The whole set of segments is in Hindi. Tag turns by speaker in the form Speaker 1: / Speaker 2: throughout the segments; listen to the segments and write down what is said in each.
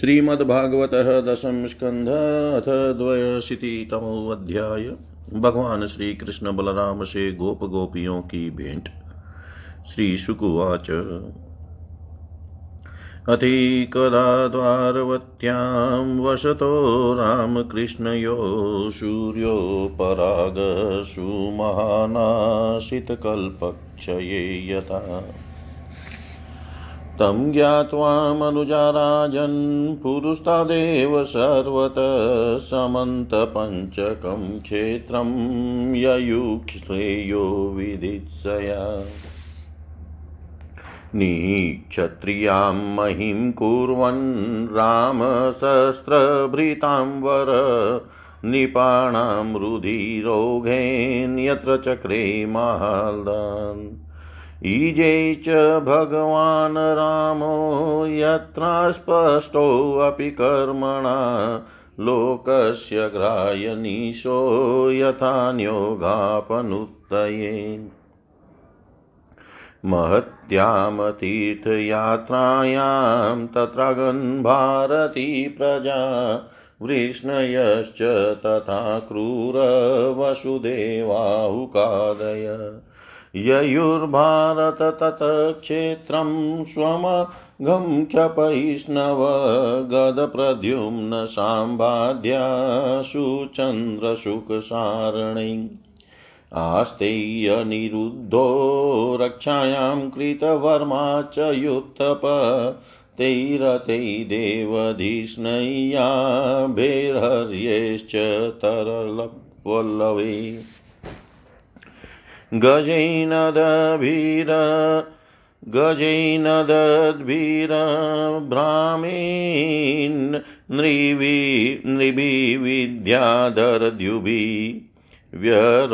Speaker 1: श्रीमद्भागवत दशम स्कंध अथ द्वयशीतितमोऽध्याय। भगवान श्री कृष्ण बलराम से गोप गोपियों की भेंट। श्री शुकुवाच अतिकदा द्वारवत्यां वसतो रामकृष्णयो सूर्यो परागसुमहानाशितकल्पक्षये यथा। तं ज्ञात्वा मनुजा राजन् पुरुस्तादेव सर्वतः समन्तपञ्चकं क्षेत्रं ययुक्षेयो विदित्सया। निक्षत्रियाँ महिं कुर्वन् रामशस्त्रभृतां वर निपाणां रुधिरोघेन् चक्रे महाल्दान्। ईजे च भगवान् रामो, यत्र स्पष्टोऽपि कर्मणा, लोकस्य ग्रायनीशो यथान्योगापनुत्तये महत्यां तीर्थयात्रायां तत्रागन् भारती प्रजा, वृष्णयश्च तथा क्रूरवसुदेवाहुकादय। ययुर्भारत तत्क्षेत्रं स्वमघं क्षपैष्णव गदप्रद्युम्न साम्बाद्या सुचन्द्रशुकसारणै आस्तेयनिरुद्धो रक्षायां कृतवर्मा च युत्थप तैरतै देवधिष्णय्या तरलवल्लवे। गजैनदभीर गजैनदद्भिरभ्रामीन् नृवि नृभिविद्याधरद्युभिः व्यरोचन्तमातेजा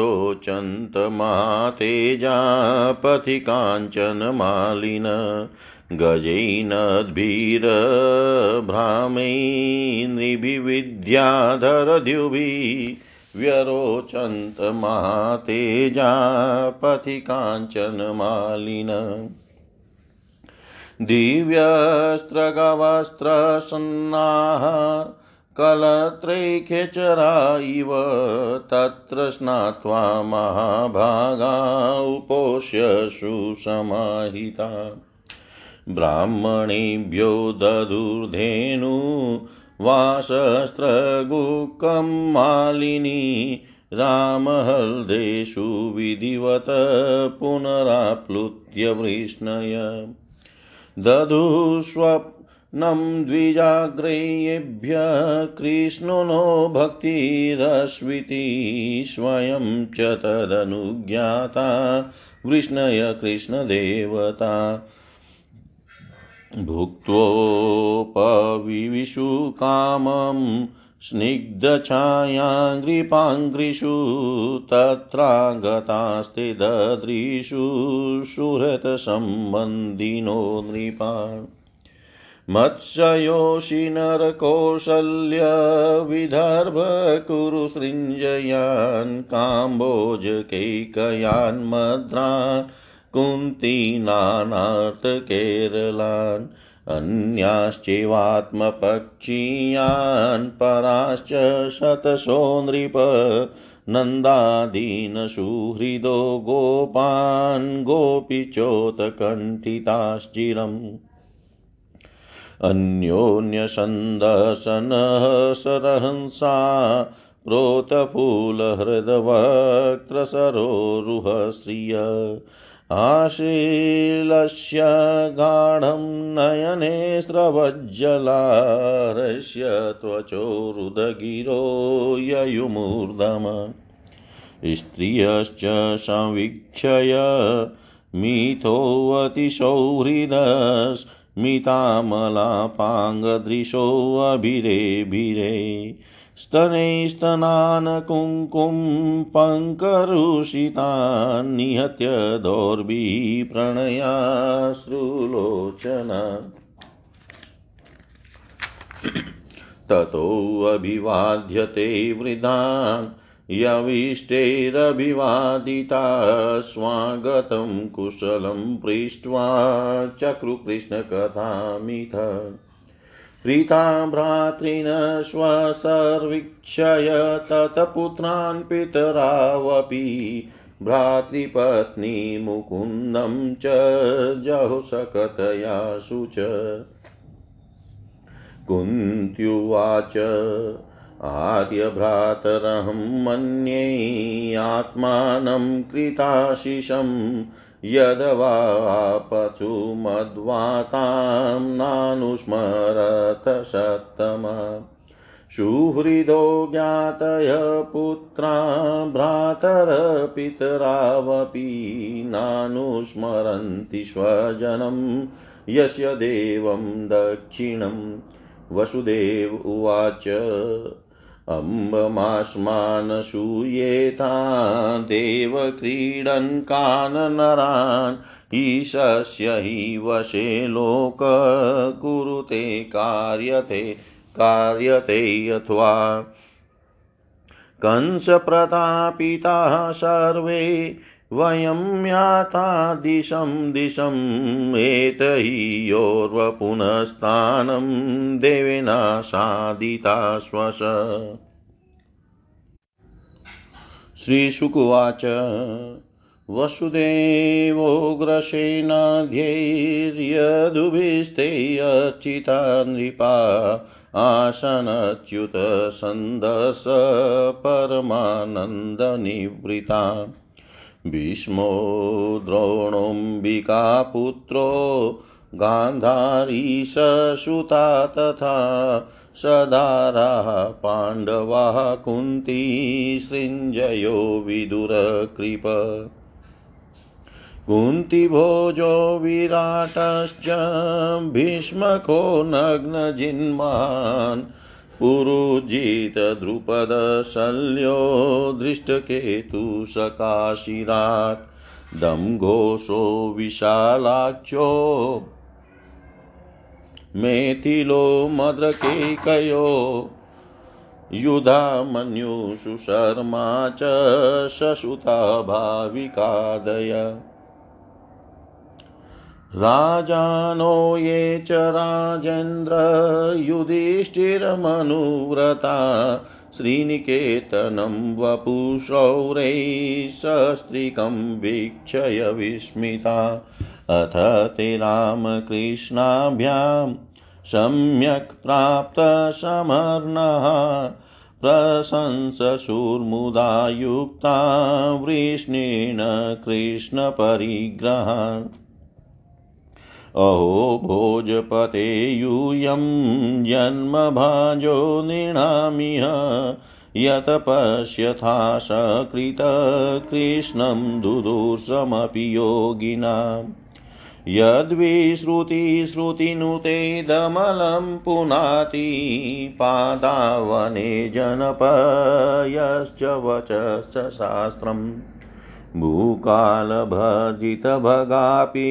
Speaker 1: पथि काञ्चनमालिन गजैनद्भिरभ्रामैर्निभिविद्याधरद्युभिः व्यरोचन्त महातेजा पथि काञ्चनमालिन दिव्यस्त्रगवस्त्रसन्नाः कलत्रैखेचरा इव तत्र स्नात्वा महाभागा उपोष्य सुसमाहिता। ब्राह्मणेभ्यो ददुर्धेनु वासस्त्रगुकं मालिनी रामहल्देषु विधिवत पुनराप्लुत्य वृष्णय। दधुस्वप्नं द्विजाग्रेयेभ्य कृष्णो भक्तिरश्विति स्वयं च तदनुज्ञाता। वृष्णय कृष्णदेवता। भुक्त्वोपविविषु कामं स्निग्धछायाङ्घ्रिपाङ्घ्रिषु तत्रागतास्ते ददृशु सुहृतसम्बन्धिनो नृपान्। मत्स्ययोषि नरकौशल्य विदर्भकुरुसृञ्जयान् काम्बोजकैकयान् मद्रान् कुन्तीनानार्थकेरलान् अन्याश्चैवात्मपक्षीयान् पराश्च शतशो नृप नन्दादीनसुहृदो गोपान् गोपीचोतकण्ठिताश्चिरम्। अन्योन्यसन्दसनः सरहंसा प्रोतफूलहृदवक्त्रसरोरुहश्रिय आशीलस्य गाढं नयने स्रवज्जलारस्य त्वचोरुदगिरो ययुमूर्धम स्त्रियश्च संवीक्षय मिथोऽतिशौहृदस्मितामलापाङ्गदृशोऽभिरेभिरे स्तनैस्तनान् कुङ्कुं पङ्करुषितान् निहत्य दौर्भिः प्रणयाश्रुलोचना ततोऽभिवाद्यते वृद्धान् यविष्टैरभिवादिता स्वागतं कुशलं पृष्ट्वा चक्रुकृष्णकथामिथ। प्रीता भ्रातॄन् स्वसर्वीक्षय तत्पुत्रान् पितरावपि भ्रातृपत्नी मुकुन्दं च जहुसकतयासु च। कुन्त्युवाच आर्यभ्रातरहं मन्ये आत्मानं कृताशिषं यद्वापचुमद्वातां नानुस्मरत सत्तमा सुहृदो ज्ञातय पुत्रा भ्रातरपितरावपि नानुस्मरन्ति स्वजनं यस्य देवं दक्षिणं। वसुदेव उवाच अम्बमास्मान् सूयेता देवक्रीडन् काननरान् ईशस्य हि वशे लोक कुरुते कार्यते कार्यते अथवा कंसप्रतापिताः सर्वे वयं याता दिशं दिशम् एत हि योर्वपुनस्तानं देवेना सादिता स्वश। श्रीशुकुवाच वसुदेवोग्रसेनाध्यैर्यदुभिस्ते अर्चिता नृपा आसनच्युतसन्दस परमानन्दनिवृता। भीष्मो द्रोणोऽम्बिकापुत्रो गान्धारीशसुता तथा सदाराः पाण्डवाः कुन्ती सृञ्जयो विदुरकृप। कुन्तिभोजो विराटश्च भीष्मको नग्नजिन्मान् पुरुजितद्रुपदशल्यो दृष्टकेतुसकाशिरात् दम्घोषो विशालाख्यो मेथिलो मद्रकेकयो युधामन्युषु शर्मा च शशुता भाविकादय। राजानो ये च राजेन्द्र युधिष्ठिरमनुव्रता, श्रीनिकेतनं वपुशौरैः सस्त्रिकं वीक्षय विस्मिता। अथ ते रामकृष्णाभ्यां सम्यक् प्राप्तसमर्णः प्रशंसशूर्मुदा युक्ता वृष्णेन कृष्णपरिग्रहान् अहो भोजपते यूयं जन्मभाजो नृणामिह, यत पश्यथा सकृतकृष्णं दुदुर्समपि योगिनाम् यद्विश्रुतिश्रुतिनुते दमलं पुनाति, पादावने जनपयश्च वचश्च शास्त्रम्। भूकालभजितभगापि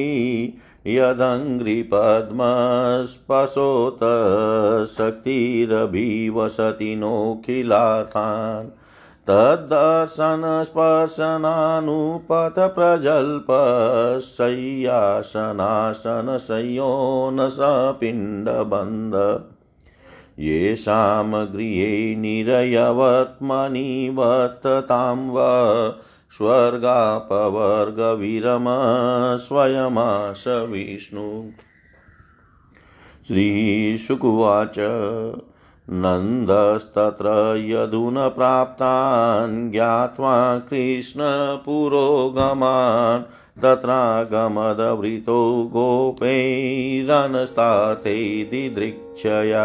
Speaker 1: यदङ्घ्रिपद्मस्पशोतशक्तिरभिवसति नोऽखिलार्थान् तद्दर्शनस्पर्शनानुपतप्रजल्पशय्यासनासनशय्यो न सपिण्डबन्ध येषां गृहे निरयवर्त्मनि वर्ततां व स्वर्गापवर्गविरम स्वयमाश विष्णु श्रीशुकुवाच नन्दस्तत्र यदुन प्राप्तान् ज्ञात्वा कृष्णपुरोगमान् तत्रागमदवृतो गोपैरनस्ताते दिदृक्षया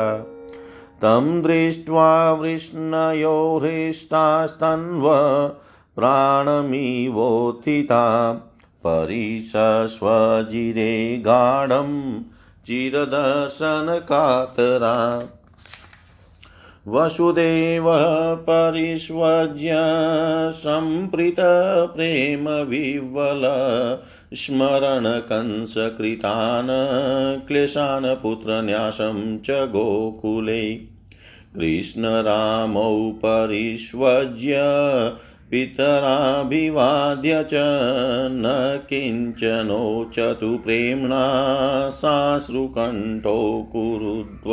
Speaker 1: तं दृष्ट्वा वृष्णयो हृष्टास्तन्व प्राणमिवोत्थिता परिशस्वजिरे गाढं चिरदर्शनकातरा। वसुदेवः परिष्वज्य सम्प्रीतप्रेमविह्वल स्मरणकंसकृतान् क्लेशान् पुत्रन्यासं च गोकुले। कृष्णरामौ परिष्वज्य पितराभिवाद्य च न किञ्चनोचतु प्रेम्णा साश्रुकण्ठो कुरुद्व।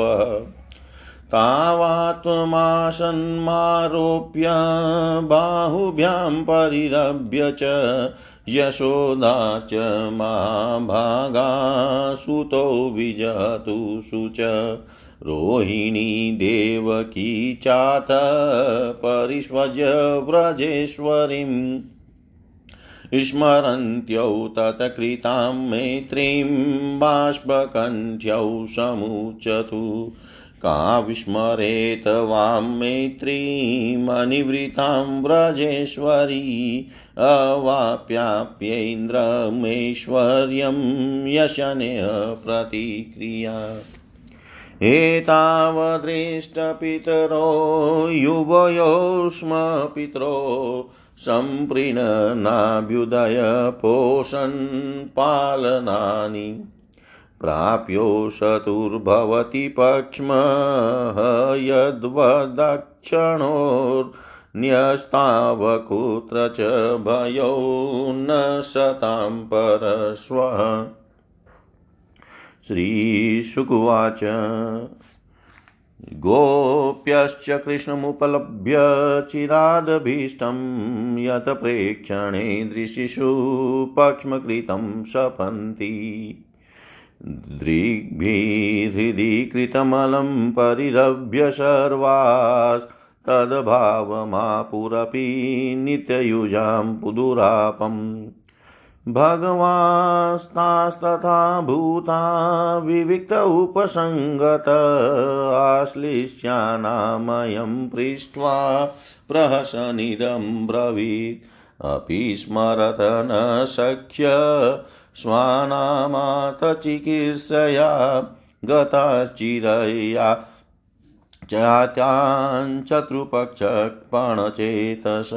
Speaker 1: तावात्मासन्मारोप्य बाहुभ्यां परिरभ्य च यशोदा च महाभागा सुतो विजतु शुच। रोहिणी देवकी चात परिष्वज व्रजेश्वरीम्। स्मरन्त्यौ तत्कृतां मैत्रीं बाष्पकण्ठ्यौ समुचतु। का विस्मरेत वां मैत्रीमनिवृतां व्रजेश्वरी, अवाप्याप्यैन्द्रमेश्वर्यं यशनेः प्रतिक्रिया। एतावदृष्टपितरो युवयोस्म पितरो सम्पृणनाभ्युदय पोषन् पालनानि प्राप्यो शतुर्भवति पक्ष्मः, यद्वदक्षणोर्न्यस्तावकुत्र च भयो न शतां परस्वः। श्रीशुकुवाच गोप्यश्च कृष्णमुपलभ्य चिरादभीष्टं यत् प्रेक्षणे दृशिषु पक्ष्मकृतं शपन्ति। दृग्भिहृदि कृतमलं परिरभ्य सर्वास्तद्भावमापुरपि नित्ययुजां पुदुरापम्। भगवास्तास्तथा भूता विविक्त उपसङ्गत आश्लिष्यानामयं पृष्ट्वा प्रहसनिदं ब्रवीत् अपि स्मरत न शक्य स्वानामातचिकीर्षया गताश्चिरया चात्याञ्चतुपक्षपणचेतस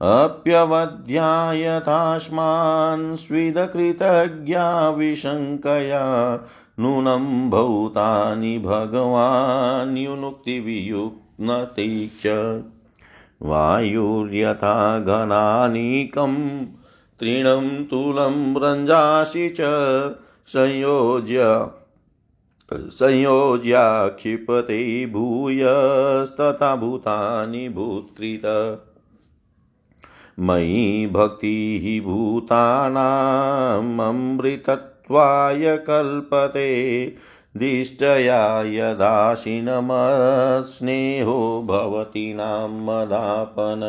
Speaker 1: अप्यवध्यायथास्मान् स्विदकृतज्ञा विशङ्कया नूनं भूतानि भगवान्युनुक्तिवियुक्नति च वायुर्यथा घनानीकं तृणं तुलं रञ्जासि च संयोज्य संयोज्या क्षिपते भूयस्तथा भूतानि भूत्कृत मयि भक्तिः भूतानाममृतत्वाय कल्पते दिष्टया यदाशिनमस्नेहो भवति नाम मदापन।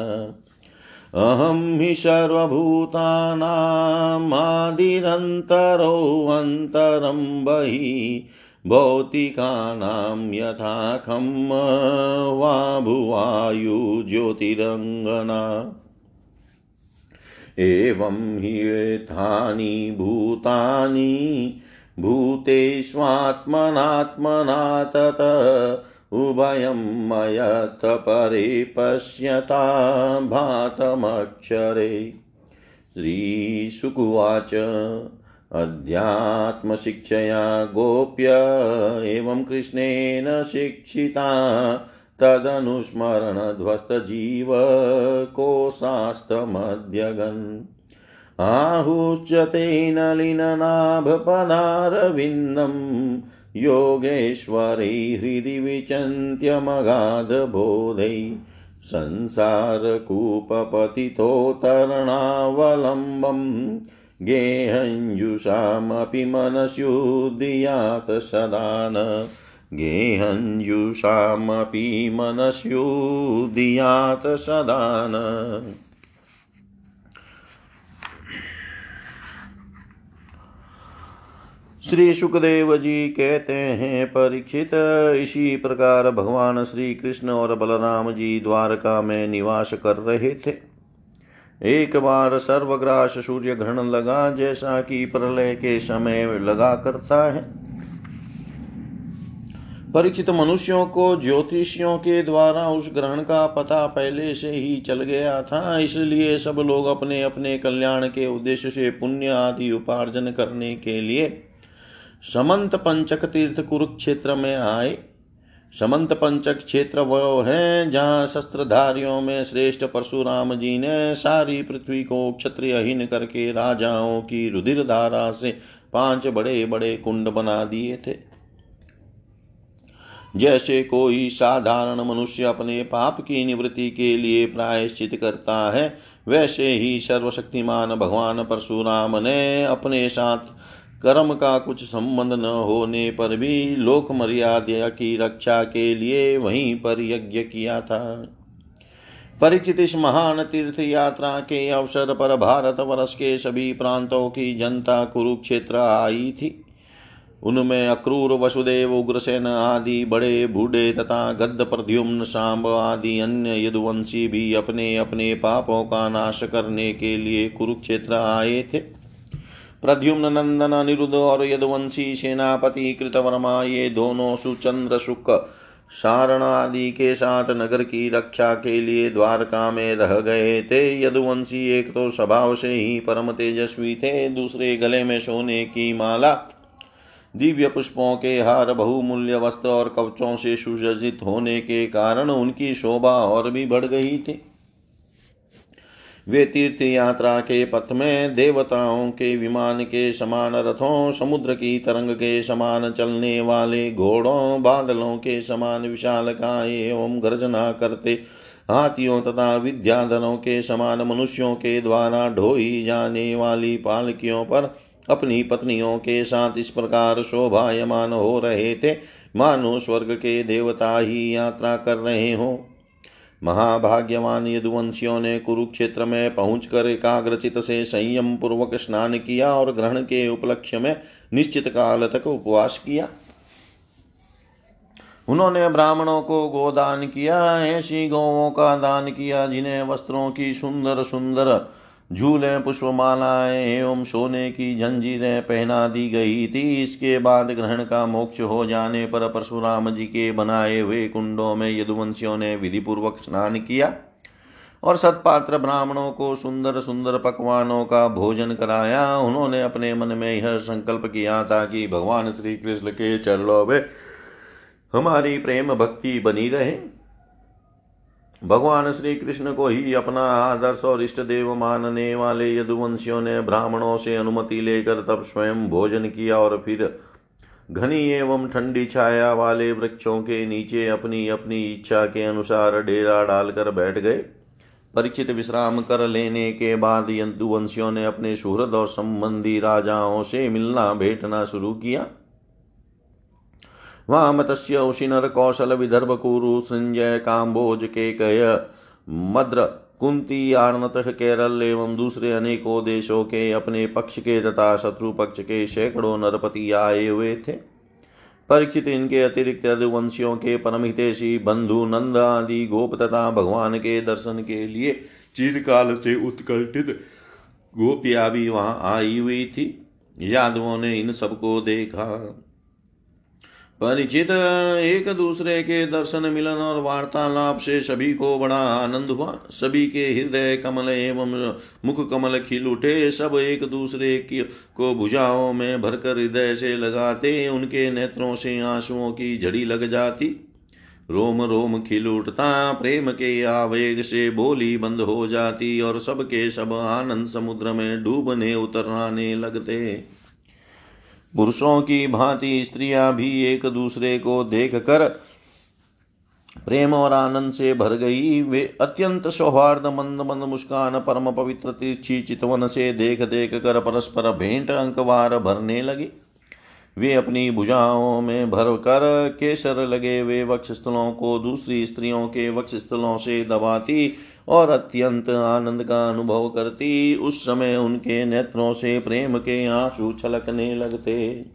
Speaker 1: अहं हि सर्वभूतानामादिरन्तरोऽन्तरं बहिः भौतिकानां यथा खं वा भुवायुज्योतिरङ्गना। एवं हि एतानि भूतानि भूतेष्वात्मनात्मना तत उभयं मयत् परे पश्यता भातमक्षरे। श्रीशुकुवाच अध्यात्मशिक्षया गोप्य एवं कृष्णेन शिक्षिता तदनुस्मरणध्वस्तजीव कोशास्तमध्यगन् आहुश्च तेन लीननाभपदारविन्दं योगेश्वरै हृदि विचन्त्यमगाधबोधै। संसारकूपपतितोतरणावलम्बम् गेहञ्जुषामपि मनस्युदीयात् सदा न गेहञ्जुषामपि मनस्युदीयात् सदा न श्री सुखदेव जी कहते हैं, परीक्षित, इसी प्रकार भगवान श्री कृष्ण और बलराम जी द्वारका में निवास कर रहे थे। एक बार सर्वग्रास सूर्य ग्रहण लगा, जैसा कि प्रलय के समय लगा करता है। परीक्षित मनुष्यों को ज्योतिषियों के द्वारा उस ग्रहण का पता पहले से ही चल गया था, इसलिए सब लोग अपने अपने कल्याण के उद्देश्य से पुण्य आदि उपार्जन करने के लिए समंत पंचक तीर्थ कुरुक्षेत्र में आए। समंत पंचक क्षेत्र वह है जहाँ शस्त्रधारियों में श्रेष्ठ परशुराम जी ने सारी पृथ्वी को क्षत्रियहीन करके राजाओं की रुधिर धारा से पाँच बड़े बड़े कुंड बना दिए थे। जैसे कोई साधारण मनुष्य अपने पाप की निवृत्ति के लिए प्रायश्चित करता है, वैसे ही सर्वशक्तिमान भगवान परशुराम ने अपने साथ कर्म का कुछ संबंध न होने पर भी लोक मर्यादा की रक्षा के लिए वहीं पर यज्ञ किया था। परिचित इस महान तीर्थ यात्रा के अवसर पर भारत वर्ष के सभी प्रांतों की जनता कुरुक्षेत्र आई थी। उनमें अक्रूर, वसुदेव, उग्रसेन आदि बड़े बूढ़े तथा गद्द, प्रद्युम्न, सांब आदि अन्य यदुवंशी भी अपने अपने पापों का नाश करने के लिए कुरुक्षेत्र आए थे। प्रद्युम्न, नंदन, अनिरुद्ध और यदुवंशी सेनापति, कृतवर्मा, ये दोनों सुचंद्र सुख सारण आदि के साथ नगर की रक्षा के लिए द्वारका में रह गए थे। यदुवंशी एक तो स्वभाव से ही परम तेजस्वी थे, दूसरे गले में सोने की माला दिव्य पुष्पों के हार बहुमूल्य वस्त्र और कवचों से सुसज्जित होने के कारण उनकी शोभा और भी बढ़ गई थी। वे तीर्थ यात्रा के पथ में देवताओं के विमान के समान रथों, समुद्र की तरंग के समान चलने वाले घोड़ों, बादलों के समान विशाल का एवं गर्जना करते, हाथियों तथा विद्याधरों के समान मनुष्यों के द्वारा ढोई जाने वाली पालकियों पर अपनी पत्नियों के साथ इस प्रकार शोभायमान हो रहे थे। मानो स्वर्ग के देवता ही यात्रा कर रहे हो। महाभाग्यवान यदुवंशियों ने कुरुक्षेत्र में पहुंचकर एकाग्रचित से संयम पूर्वक स्नान किया और ग्रहण के उपलक्ष्य में निश्चित काल तक उपवास किया। उन्होंने ब्राह्मणों को गोदान किया, ऐसी गौों का दान किया जिन्हें वस्त्रों की सुंदर सुंदर झूले पुष्पमालाएँ एवं सोने की जंजीरें पहना दी गई थी। इसके बाद ग्रहण का मोक्ष हो जाने पर परशुराम जी के बनाए हुए कुंडों में यदुवंशियों ने विधि पूर्वक स्नान किया और सतपात्र ब्राह्मणों को सुंदर सुंदर पकवानों का भोजन कराया। उन्होंने अपने मन में यह संकल्प किया था कि भगवान श्री कृष्ण के चरणों में हमारी प्रेम भक्ति बनी रहे। भगवान श्री कृष्ण को ही अपना आदर्श और इष्ट देव मानने वाले यदुवंशियों ने ब्राह्मणों से अनुमति लेकर तब स्वयं भोजन किया और फिर घनी एवं ठंडी छाया वाले वृक्षों के नीचे अपनी अपनी इच्छा के अनुसार डेरा डालकर बैठ गए। परिचित विश्राम कर लेने के बाद यदुवंशियों ने अपने सुहृद और संबंधी राजाओं से मिलना भेटना शुरू किया। वहाँ मत्स्य उशिनर कौशल विदर्भ कुरु संजय काम्बोज के कय मद्र, कुंती, आर्नत, केरल एवं दूसरे अनेकों देशों के अपने पक्ष के तथा शत्रु पक्ष के सैकड़ों नरपति आए हुए थे। परीक्षित इनके अतिरिक्त यदुवंशियों के परमहितेशी बंधु नंद आदि गोप तथा भगवान के दर्शन के लिए चिरकाल से उत्कंठित गोपिया भी वहाँ आई हुई थी। यादवों ने इन सबको देखा। परिचित एक दूसरे के दर्शन मिलन और वार्तालाप से सभी को बड़ा आनंद हुआ। सभी के हृदय कमल एवं मुख कमल खिल उठे। सब एक दूसरे की को भुजाओं में भरकर हृदय से लगाते। उनके नेत्रों से आंसुओं की झड़ी लग जाती। रोम रोम खिल उठता। प्रेम के आवेग से बोली बंद हो जाती और सबके सब आनंद समुद्र में डूबने उतराने लगते। पुरुषों की भांति स्त्रियाँ भी एक दूसरे को देख कर प्रेम और आनंद से भर गई। वे अत्यंत सौहार्द मंद मंद मुस्कान, परम पवित्र तिरछी चितवन से देख देख कर परस्पर भेंट, अंकवार भरने लगे। वे अपनी भुजाओं में भर कर केसर लगे। वे वक्ष स्थलों को दूसरी स्त्रियों के वक्ष स्थलों से दबाती और अत्यंत आनंद का अनुभव करती, उस समय उनके नेत्रों से प्रेम के आँसू छलकने लगते।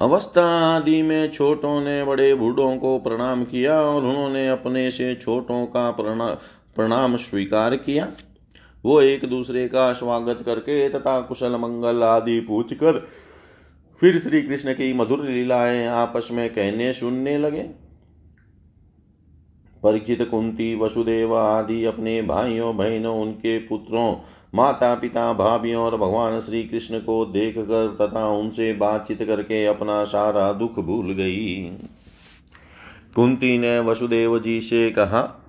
Speaker 1: अवस्था आदि में छोटों ने बड़े बूढ़ों को प्रणाम किया और उन्होंने अपने से छोटों का प्रणाम स्वीकार किया। वो एक दूसरे का स्वागत करके तथा कुशल मंगल आदि पूछकर फिर श्री कृष्ण की मधुर लीलाएँ आपस में कहने सुनने लगे। परिचित कुंती, वसुदेव आदि अपने भाइयों, बहनों, उनके पुत्रों माता पिता भाभियों और भगवान श्री कृष्ण को देख कर तथा उनसे बातचीत करके अपना सारा दुख भूल गई। कुंती ने वसुदेव जी से कहा,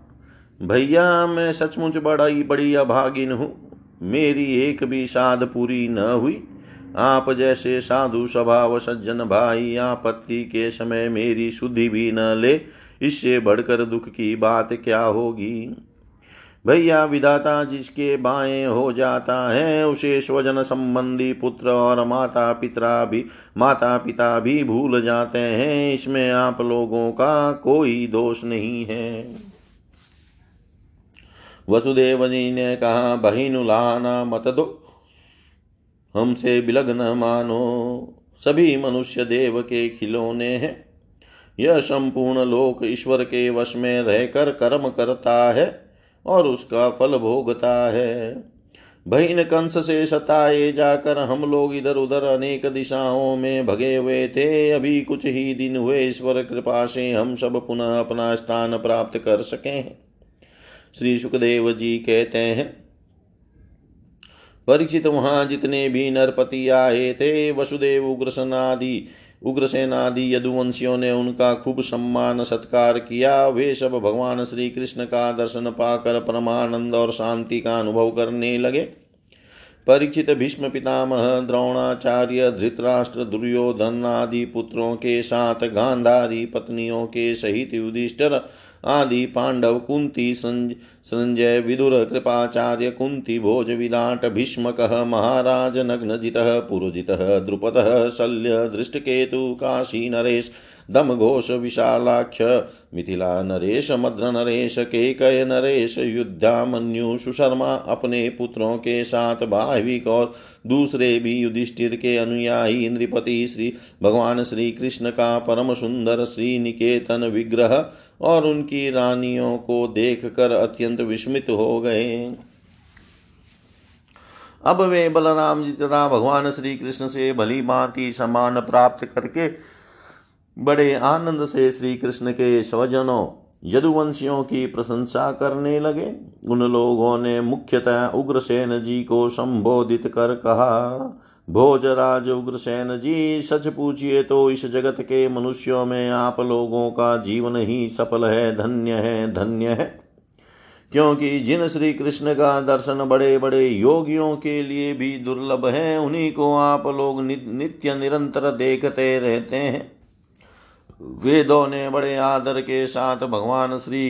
Speaker 1: भैया, मैं सचमुच बड़ा ही बड़ी अभागिन हूँ। मेरी एक भी साध पूरी न हुई। आप जैसे साधु स्वभाव सज्जन भाई आपत्ति के समय मेरी शुद्धि भी न ले, इससे बढ़कर दुख की बात क्या होगी? भैया विधाता जिसके बाएँ हो जाता है, उसे स्वजन संबंधी पुत्र और माता पिता भी माता पिता भी भूल जाते हैं। इसमें आप लोगों का कोई दोष नहीं है। वसुदेव जी ने कहा, बहिनुलाना मत दो। हमसे बिलग न मानो, सभी मनुष्य देव के खिलौने हैं। यह संपूर्ण लोक ईश्वर के वश में रहकर कर्म करता है और उसका फल भोगता है। बहिन कंस से सताए जाकर हम लोग इधर उधर अनेक दिशाओं में भगे हुए थे। अभी कुछ ही दिन हुए, ईश्वर कृपा से हम सब पुनः अपना स्थान प्राप्त कर सके हैं। श्री सुखदेव जी कहते हैं परीक्षित वहाँ जितने भी नरपति आए थे, वसुदेव उग्रसनादि, उग्रसेनादि यदुवंशियों ने उनका खूब सम्मान, सत्कार किया। वे सब भगवान श्री कृष्ण का दर्शन पाकर परमानंद और शांति का अनुभव करने लगे। परीक्षित भीष्म पितामह, द्रोणाचार्य, धृतराष्ट्र, दुर्योधन आदि पुत्रों के साथ, गांधारी पत्नियों के सहित युधिष्ठर आदि पांडव कुंती संजय विदुर कृपाचार्य कुंती भोज विराट भीष्मक महाराज नग्नजितः पुरजितः द्रुपदः शल्य दृष्टकेतु काशी नरेश दम घोष विशालाक्ष मिथिला नरेश मद्र नरेश केकय नरेश युद्धामन्यु सुशर्मा अपने पुत्रों के साथ भाविक और दूसरे भी युधिष्ठिर के अनुयायी नृपति श्री भगवान श्री कृष्ण का परम सुंदर श्री निकेतन विग्रह और उनकी रानियों को देखकर अत्यंत विस्मित हो गए। अब वे बलराम जी तथा भगवान श्री कृष्ण से भली भांति समान प्राप्त करके बड़े आनंद से श्री कृष्ण के स्वजनों, यदुवंशियों की प्रशंसा करने लगे। उन लोगों ने मुख्यतः उग्रसेन जी को संबोधित कर कहा भोजराज उग्रसेन जी, सच पूछिए तो इस जगत के मनुष्यों में आप लोगों का जीवन ही सफल है, धन्य है धन्य है। क्योंकि जिन श्री कृष्ण का दर्शन बड़े बड़े योगियों के लिए भी दुर्लभ है, उन्हीं को आप लोग नित्य निरंतर देखते रहते हैं। वेदों ने बड़े आदर के साथ भगवान श्री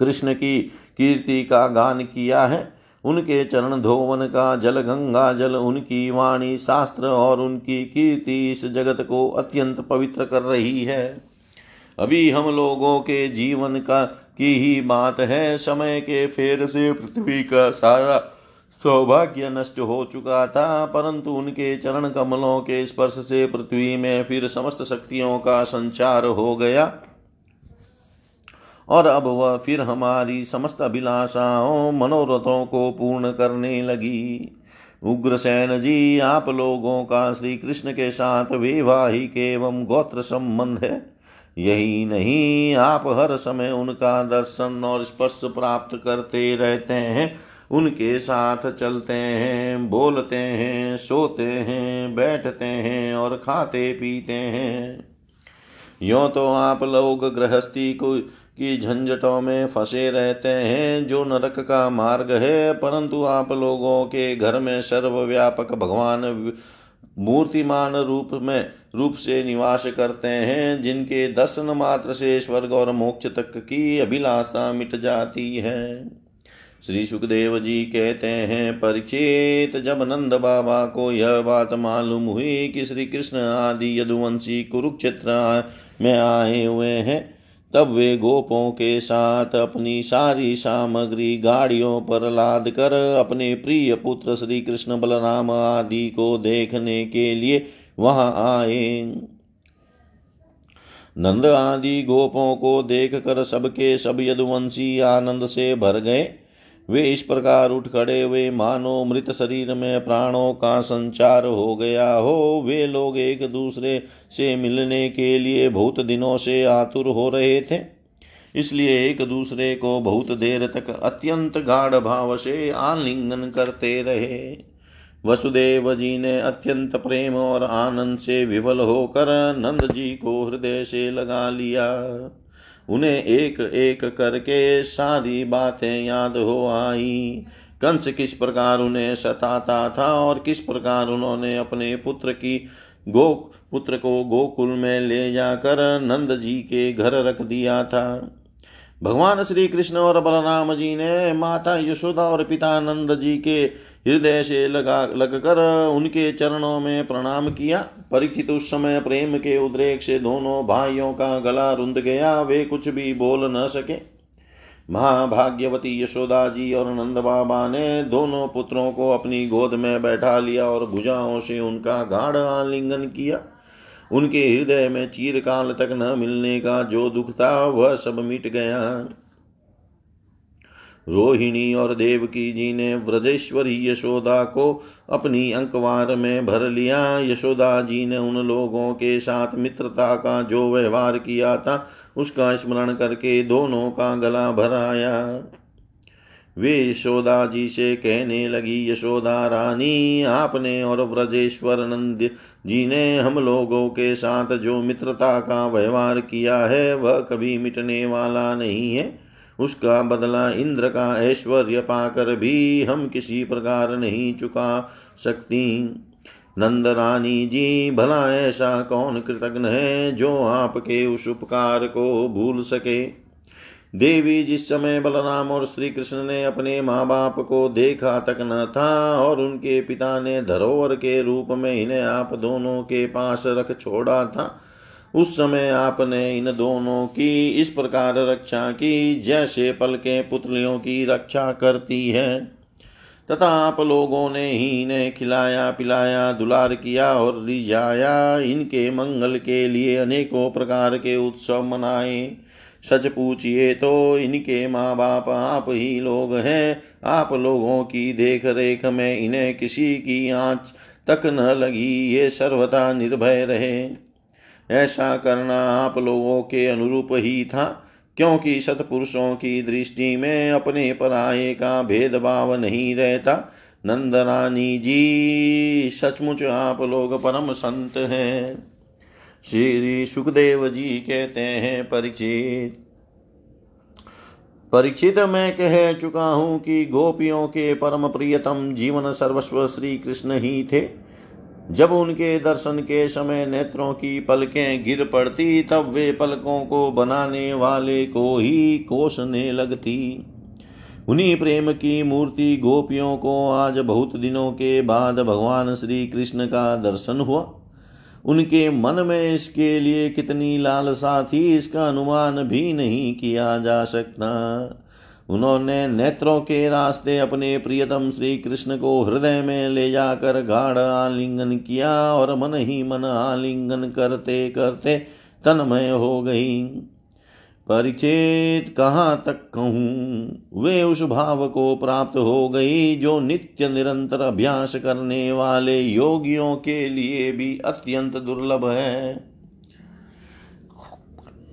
Speaker 1: कृष्ण की कीर्ति का गान किया है। उनके चरण धोवन का जल गंगा जल उनकी वाणी शास्त्र और उनकी कीर्ति इस जगत को अत्यंत पवित्र कर रही है। अभी हम लोगों के जीवन का की ही बात है, समय के फेर से पृथ्वी का सारा सौभाग्य नष्ट हो चुका था, परंतु उनके चरण कमलों के स्पर्श से पृथ्वी में फिर समस्त शक्तियों का संचार हो गया। और अब वह फिर हमारी समस्त अभिलाषाओं, मनोरथों को पूर्ण करने लगी। उग्रसेन जी, आप लोगों का श्री कृष्ण के साथ वैवाहिक एवं गोत्र संबंध है। यही नहीं, आप हर समय उनका दर्शन और स्पर्श प्राप्त करते रहते हैं। उनके साथ चलते हैं, बोलते हैं, सोते हैं, बैठते हैं और खाते पीते हैं। यो तो आप लोग गृहस्थी को की झंझटों में फंसे रहते हैं, जो नरक का मार्ग है। परंतु आप लोगों के घर में सर्वव्यापक भगवान मूर्तिमान रूप में, रूप से निवास करते हैं, जिनके दर्शन मात्र से स्वर्ग और मोक्ष तक की अभिलाषा मिट जाती है। श्री सुखदेव जी कहते हैं परीक्षित जब नंद बाबा को यह बात मालूम हुई कि श्री कृष्ण आदि यदुवंशी कुरुक्षेत्र में आए हुए हैं तब वे गोपों के साथ अपनी सारी सामग्री गाड़ियों पर लाद कर अपने प्रिय पुत्र श्री कृष्ण बलराम आदि को देखने के लिए वहाँ आए। नंद आदि गोपों को देख कर सबके सब यदुवंशी आनंद से भर गए। वे इस प्रकार उठ खड़े हुए, मानो मृत शरीर में प्राणों का संचार हो गया हो। वे लोग एक दूसरे से मिलने के लिए बहुत दिनों से आतुर हो रहे थे। इसलिए एक दूसरे को बहुत देर तक अत्यंत गाढ़ भाव से आलिंगन करते रहे। वसुदेव जी ने अत्यंत प्रेम और आनंद से विवल होकर नंद जी को हृदय से लगा लिया। उन्हें एक एक करके सारी बातें याद हो आई। कंस किस प्रकार उन्हें सताता था और किस प्रकार उन्होंने अपने पुत्र की गो पुत्र को गोकुल में ले जाकर नंद जी के घर रख दिया था। भगवान श्री कृष्ण और बलराम जी ने माता यशोदा और पिता नंद जी के हृदय से लगा, लगकर उनके चरणों में प्रणाम किया। परीक्षित उस समय प्रेम के उद्रेक से दोनों भाइयों का गला रुंध गया। वे कुछ भी बोल न सके। महाभाग्यवती यशोदा जी और नंद बाबा ने दोनों पुत्रों को अपनी गोद में बैठा लिया और भुजाओं से उनका गाढ़ आलिंगन किया। उनके हृदय में चीरकाल तक न मिलने का जो दुख था, वह सब मिट गया। रोहिणी और देवकी जी ने व्रजेश्वरी यशोदा को अपनी अंकवार में भर लिया। यशोदा जी ने उन लोगों के साथ मित्रता का जो व्यवहार किया था, उसका स्मरण करके दोनों का गला भराया। वे यशोदा जी से कहने लगी, यशोदा रानी, आपने और व्रजेश्वर नंद जी ने हम लोगों के साथ जो मित्रता का व्यवहार किया है, वह कभी मिटने वाला नहीं है। उसका बदला इंद्र का ऐश्वर्य पाकर भी हम किसी प्रकार नहीं चुका सकती। नंद रानी जी, भला ऐसा कौन कृतज्ञ है जो आपके उस उपकार को भूल सके? देवी जिस समय बलराम और श्री कृष्ण ने अपने माँ बाप को देखा तक न था और उनके पिता ने धरोहर के रूप में इन्हें आप दोनों के पास रख छोड़ा था, उस समय आपने इन दोनों की इस प्रकार रक्षा की जैसे पल के पुतलियों की रक्षा करती है। तथा आप लोगों ने ही इन्हें खिलाया, पिलाया, दुलार किया और रिझाया इनके मंगल के लिए अनेकों प्रकार के उत्सव मनाए। सच पूछिए तो इनके माँ बाप आप ही लोग हैं। आप लोगों की देख रेख में इन्हें किसी की आँच तक न लगी, ये सर्वथा निर्भय रहे। ऐसा करना आप लोगों के अनुरूप ही था, क्योंकि सतपुरुषों की दृष्टि में अपने पराये का भेदभाव नहीं रहता। नंदरानी जी, सचमुच आप लोग परम संत हैं। श्री सुखदेव जी कहते हैं, परीक्षित। परीक्षित, मैं कह चुका हूँ कि गोपियों के परम प्रियतम जीवन सर्वस्व श्री कृष्ण ही थे। जब उनके दर्शन के समय नेत्रों की पलकें गिर पड़ती, तब वे पलकों को बनाने वाले को ही कोसने लगती। उन्हीं प्रेम की मूर्ति गोपियों को आज बहुत दिनों के बाद भगवान श्री कृष्ण का दर्शन हुआ। उनके मन में इसके लिए कितनी लालसा थी, इसका अनुमान भी नहीं किया जा सकता। उन्होंने नेत्रों के रास्ते अपने प्रियतम श्री कृष्ण को हृदय में ले जाकर गाढ़ आलिंगन किया और मन ही मन आलिंगन करते करते तन्मय हो गई। परिचित कहाँ तक कहूँ? वे उस भाव को प्राप्त हो गई जो नित्य निरंतर अभ्यास करने वाले योगियों के लिए भी अत्यंत दुर्लभ है।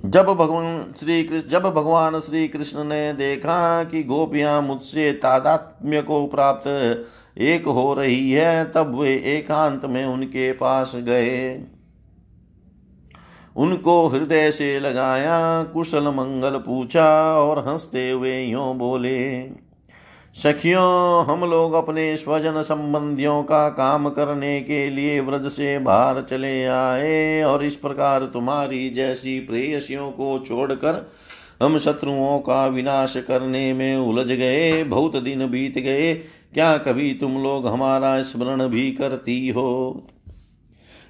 Speaker 1: जब भगवान श्री कृष्ण, जब भगवान श्री कृष्ण ने देखा कि गोपियाँ मुझसे तादात्म्य को प्राप्त एक हो रही है, तब वे एकांत में उनके पास गए। उनको हृदय से लगाया, कुशल मंगल पूछा और हँसते हुए यो बोले, सखियों, हम लोग अपने स्वजन संबंधियों का काम करने के लिए व्रज से बाहर चले आए और इस प्रकार तुम्हारी जैसी प्रेयसियों को छोड़कर हम शत्रुओं का विनाश करने में उलझ गए, बहुत दिन बीत गए। क्या कभी तुम लोग हमारा स्मरण भी करती हो?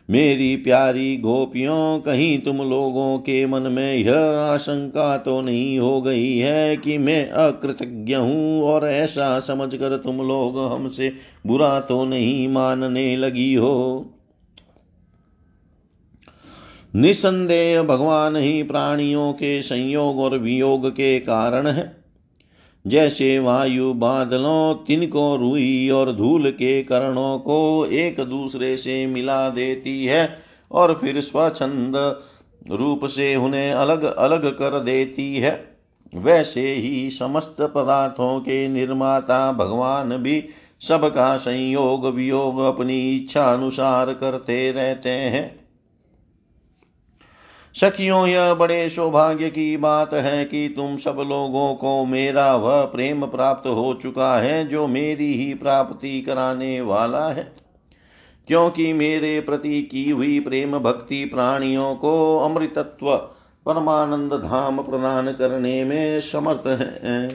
Speaker 1: मेरी प्यारी गोपियों, कहीं तुम लोगों के मन में यह आशंका तो नहीं हो गई है कि मैं अकृतज्ञ हूँ और ऐसा समझकर तुम लोग हमसे बुरा तो नहीं मानने लगी हो। निसंदेह भगवान ही प्राणियों के संयोग और वियोग के कारण है। जैसे वायु बादलों तिनको रुई और धूल के करणों को एक दूसरे से मिला देती है और फिर स्वच्छंद रूप से उन्हें अलग अलग कर देती है। वैसे ही समस्त पदार्थों के निर्माता भगवान भी सबका संयोग वियोग अपनी इच्छा अनुसार करते रहते हैं। सखियों, यह बड़े सौभाग्य की बात है कि तुम सब लोगों को मेरा वह प्रेम प्राप्त हो चुका है जो मेरी ही प्राप्ति कराने वाला है। क्योंकि मेरे प्रति की हुई प्रेम भक्ति प्राणियों को अमृतत्व, परमानंद धाम प्रदान करने में समर्थ है।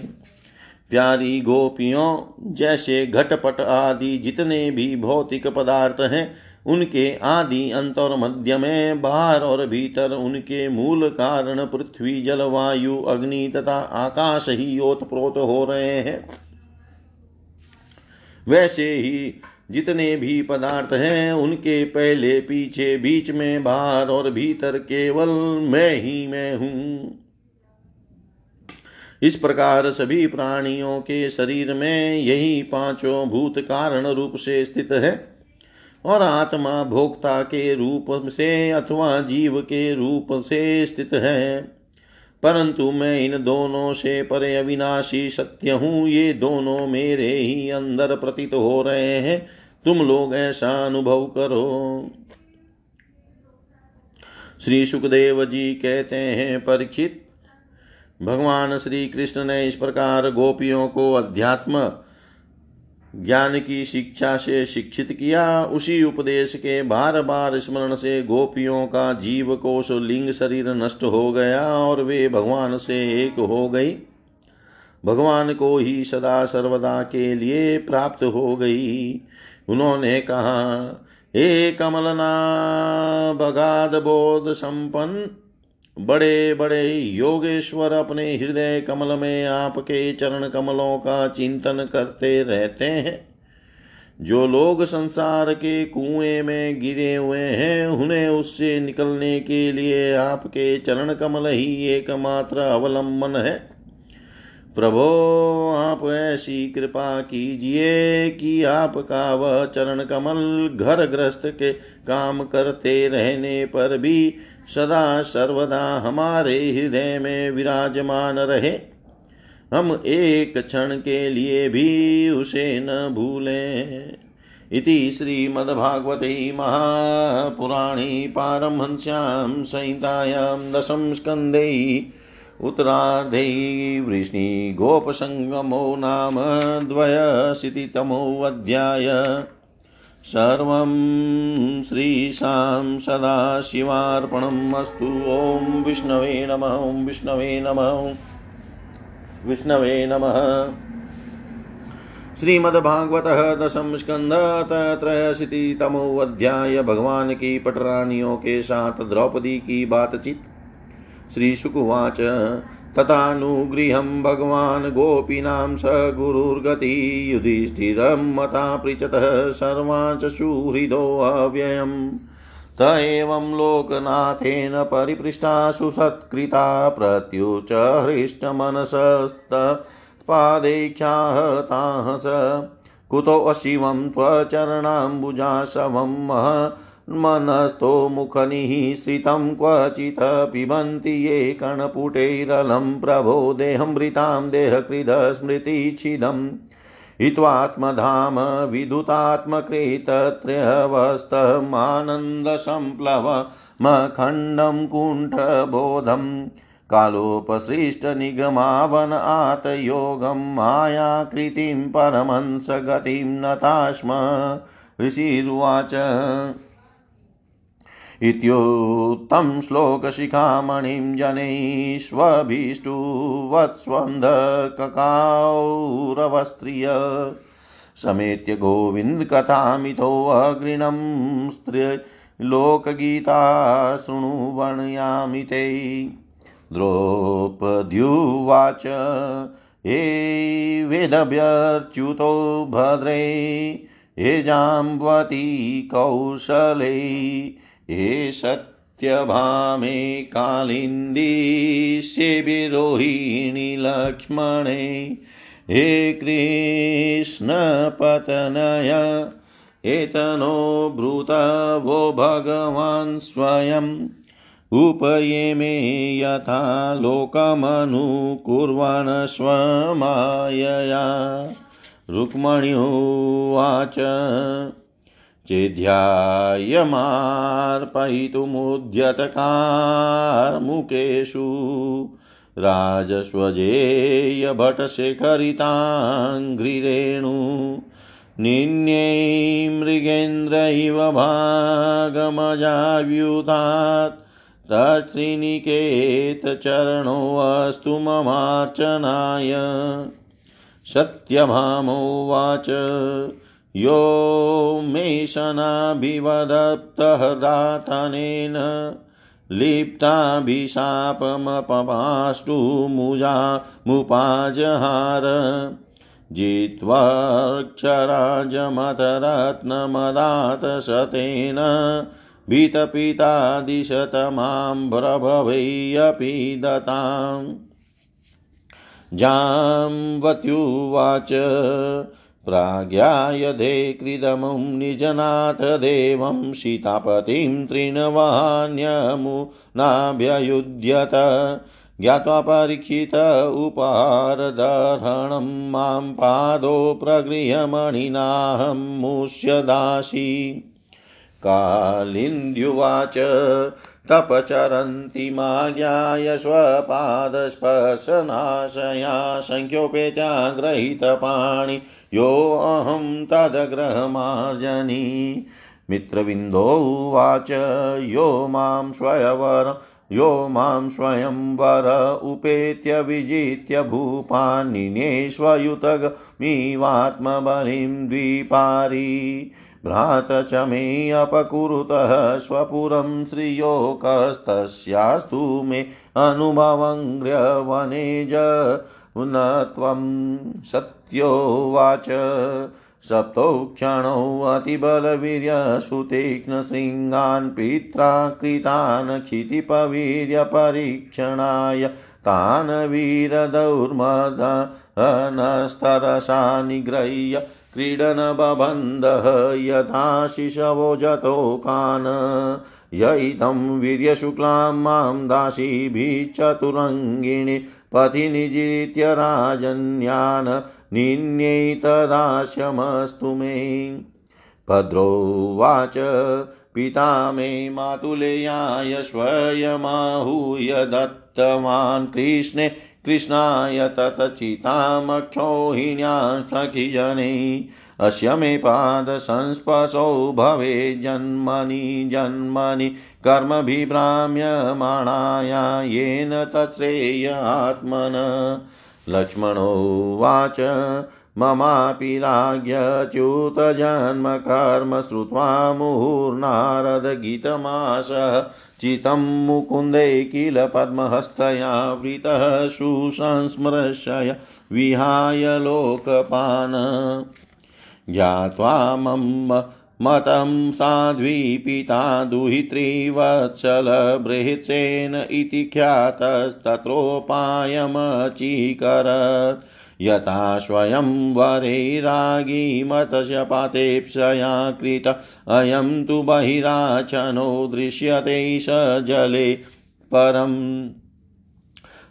Speaker 1: प्यारी गोपियों, जैसे घटपट आदि जितने भी भौतिक पदार्थ हैं उनके आदि अंत और मध्य में बाहर और भीतर उनके मूल कारण पृथ्वी, जल, वायु, अग्नि तथा आकाश ही ओतप्रोत हो रहे हैं। वैसे ही जितने भी पदार्थ हैं, उनके पहले पीछे बीच में, बाहर और भीतर केवल मैं ही मैं हूँ। इस प्रकार सभी प्राणियों के शरीर में यही पाँचों भूत कारण रूप से स्थित है। और आत्मा भोक्ता के रूप से अथवा जीव के रूप से स्थित है। परंतु मैं इन दोनों से परे अविनाशी सत्य हूँ। ये दोनों मेरे ही अंदर प्रतीत हो रहे हैं। तुम लोग ऐसा अनुभव करो। श्री सुखदेव जी कहते हैं, परीक्षित, भगवान श्री कृष्ण ने इस प्रकार गोपियों को अध्यात्म ज्ञान की शिक्षा से शिक्षित किया। उसी उपदेश के बार बार स्मरण से गोपियों का जीव कोश लिंग शरीर नष्ट हो गया और वे भगवान से एक हो गई। भगवान को ही सदा सर्वदा के लिए प्राप्त हो गई। उन्होंने कहा, हे कमलना बगाद बोध संपन्न बड़े बड़े योगेश्वर अपने हृदय कमल में आपके चरण कमलों का चिंतन करते रहते हैं। जो लोग संसार के कुएँ में गिरे हुए हैं, उन्हें उससे निकलने के लिए आपके चरण कमल ही एकमात्र अवलंबन है। प्रभो, आप ऐसी कृपा कीजिए कि आपका वह चरण कमल घर ग्रस्त के काम करते रहने पर भी सदा सर्वदा हमारे हृदय में विराजमान रहे। हम एक क्षण के लिए भी उसे न भूलें। इति श्रीमद्भागवते महापुराणे पारमहंस्यां संहितायां दशम स्कन्धे उत्तरार्धे वृष्णिगोपसङ्गमो नाम द्वयशीतितमोऽध्याय। सर्वं श्रीशां सदाशिवार्पणम् अस्तु। ॐ विष्णवे नमः विष्णवे नमः विष्णवे नमः। श्रीमद्भागवत दशम स्कंद त्रयशीतितमोऽध्याय भगवान की पटरानियों के साथ द्रौपदी की बातचीत श्री सुकुवाच तथानुगृहं भगवान् गोपीनां स गुरुर्गति युधिष्ठिरं मता पृच्छतः सर्वान् च सुहृदोऽव्ययम् त एवं लोकनाथेन परिपृष्टासु सत्कृता प्रत्युच हृष्टमनसस्तपादैक्षाहताः स कुतोऽशिवं त्वचरणाम्बुजाशवं मनस्थो मुखनिःसृतं क्वचित् पिबन्ति ये कणपुटैरलं प्रभो देहमृतां देहकृदस्मृतिच्छिदम्। हित्वात्मधाम विदुतात्मकृतत्रयवस्तमानन्दसम्प्लवमखण्डं कुण्ठबोधम्। कालोपसृष्टनिगमावन आतयोगं मायाकृतिं परमंसगतिं नतास्म ऋषिरुवाच इत्युक्तं श्लोकशिखामणिं जनैष्वभिष्टुवत्स्वन्धककाौरवस्त्रिय समेत्य गोविन्दकथामितोऽग्रिणं स्त्रिलोकगीता शृणुवर्णयामि ते। द्रौपद्युवाच, हे वेदव्यर्च्युतो भद्रे, हे जाम्बती कौशले ये सत्यभामे कालिन्दी सेविरोहिणी लक्ष्मणे, हे कृष्णपतनय एतनो ब्रूत वो भगवान् स्वयं उपयेमे यथा लोकमनुकुर्वन् स्वमायया। रुक्मण्युवाच चेध्यायमार्पयितुमुद्यतकारमुकेषु राजस्वजेयभटशेखरिताङ्घ्रिरेणु निन्यै मृगेन्द्र इव भागमजाव्युतात् तच्छ्रीनिकेतचरणोऽस्तु ममार्चनाय। सत्यभामोवाच यो मे शनाभिवदत्तः दातनेन लिप्ताभिशापमपमाष्टुमुजा मुपाजहार जित्वाक्षराजमतरत्नमदात शतेन भीतपिता दिशत माँ प्रभवैरपि दताम्। जाम्वत्युवाच प्राज्ञायधे निजनाथ देवं सीतापतिं तृणवान्यमुनाभ्ययुध्यत ज्ञात्वा परीक्षित उपारदर्हणं माँ पादो प्रगृह्यमणिनाहं मुष्यदासी। कालिन्द्युवाच तपचरन्ति माज्ञाय स्वपादस्पर्शनाशया सङ्ख्योपेत्याग्रहीतपाणि योऽहं तदग्रहमार्जनी। मित्रविन्दोवाच यो माँ स्वयवर, यो माँ स्वयंवर, उपेत्य विजित्य भूपान्निनेष्वयुतगमिवात्मबलिं द्विपारी। भ्रात च मे अपकुरुतः, स्वपुरं श्रियोकस्तस्यास्तु मे अनुभवङ्ग्र्यवनेज न त्वं सत्योवाच सप्तौ क्षणौ अतिबलवीर्यसुतीक्ष्णशृङ्गान् पित्रा कृतान् क्षितिपवीर्यपरीक्षणाय तान् वीरदौर्मदनस्तरसा निगृह्य क्रीडनबन्धः यथा शिशवो जतोकान् य इदं वीर्यशुक्लां माँ दासीभिश्चतुरङ्गिणि पथि निजित्य राजन्यान् निन्यैतदास्यमस्तु मे। भद्रोवाच पिता मे मातुलेयाय स्वयमाहूय दत्तवान् कृष्णे, कृष्णाय ततचितामक्षोहिण्यां सखिजने अस्य मे पादसंस्पर्शो भवे जन्मनि जन्मनि कर्मभिभ्राम्यमाणाया येन तत्रेय आत्मन। लक्ष्मणोवाच ममापि राज्ञच्युतजन्मकर्म श्रुत्वा मुहुर्नारदगीतमासः। चितं मुकुन्दे किल पद्महस्तयावृतः सुसंस्मृशय विहाय लोकपान्। ज्ञात्वा मम मतं साध्वीपिता दुहित्रीवत्सलबृहत्सेन इति ख्यातस्तत्रोपायमचीकरत्। यथा स्वयं वरैरागीमतस्य पातेप्सया कृत, अयं तु बहिराचनो दृश्यते स जले परम्।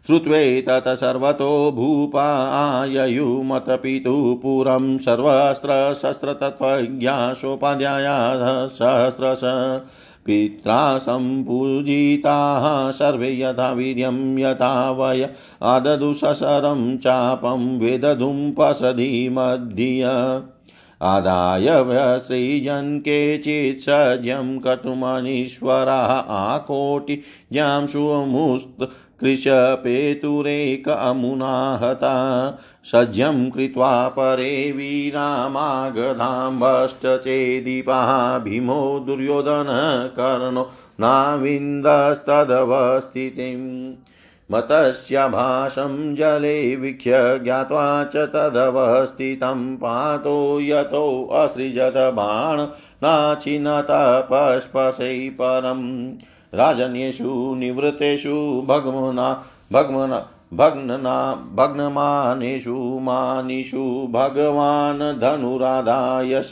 Speaker 1: श्रुत्वेतत् सर्वतो भूपा आययुमतपितुः पुरं सर्वस्त्रशस्त्रतत्त्वज्ञा सहस्रश पित्रा सम्पूजिताः सर्वे यथा वीर्यं यथा वय आददु ससरं चापं वेदधुम्पसधि मध्य आदाय व्यसृजन् केचित् सज्यं कर्तुमनीश्वराः आकोटिज्ञां सुमुस्त कृशपेतुरेक अमुनाहता सज्यं कृत्वा परे वीरामागधाम्बश्चेदीपाः भीमो दुर्योधनकर्णो नाविन्दस्तदवस्थितिम् मतस्याभासं जले वीक्ष्य ज्ञात्वा च तदवस्थितं पातो यतोऽसृजत बाण, नाचिनतपस्पशै परम्। राजन्येषु, निवृत्तेषु, भग्मना भग्मना, भग्नना, भग्नमानेषु, मानिषु, भगवान् धनुराधाय स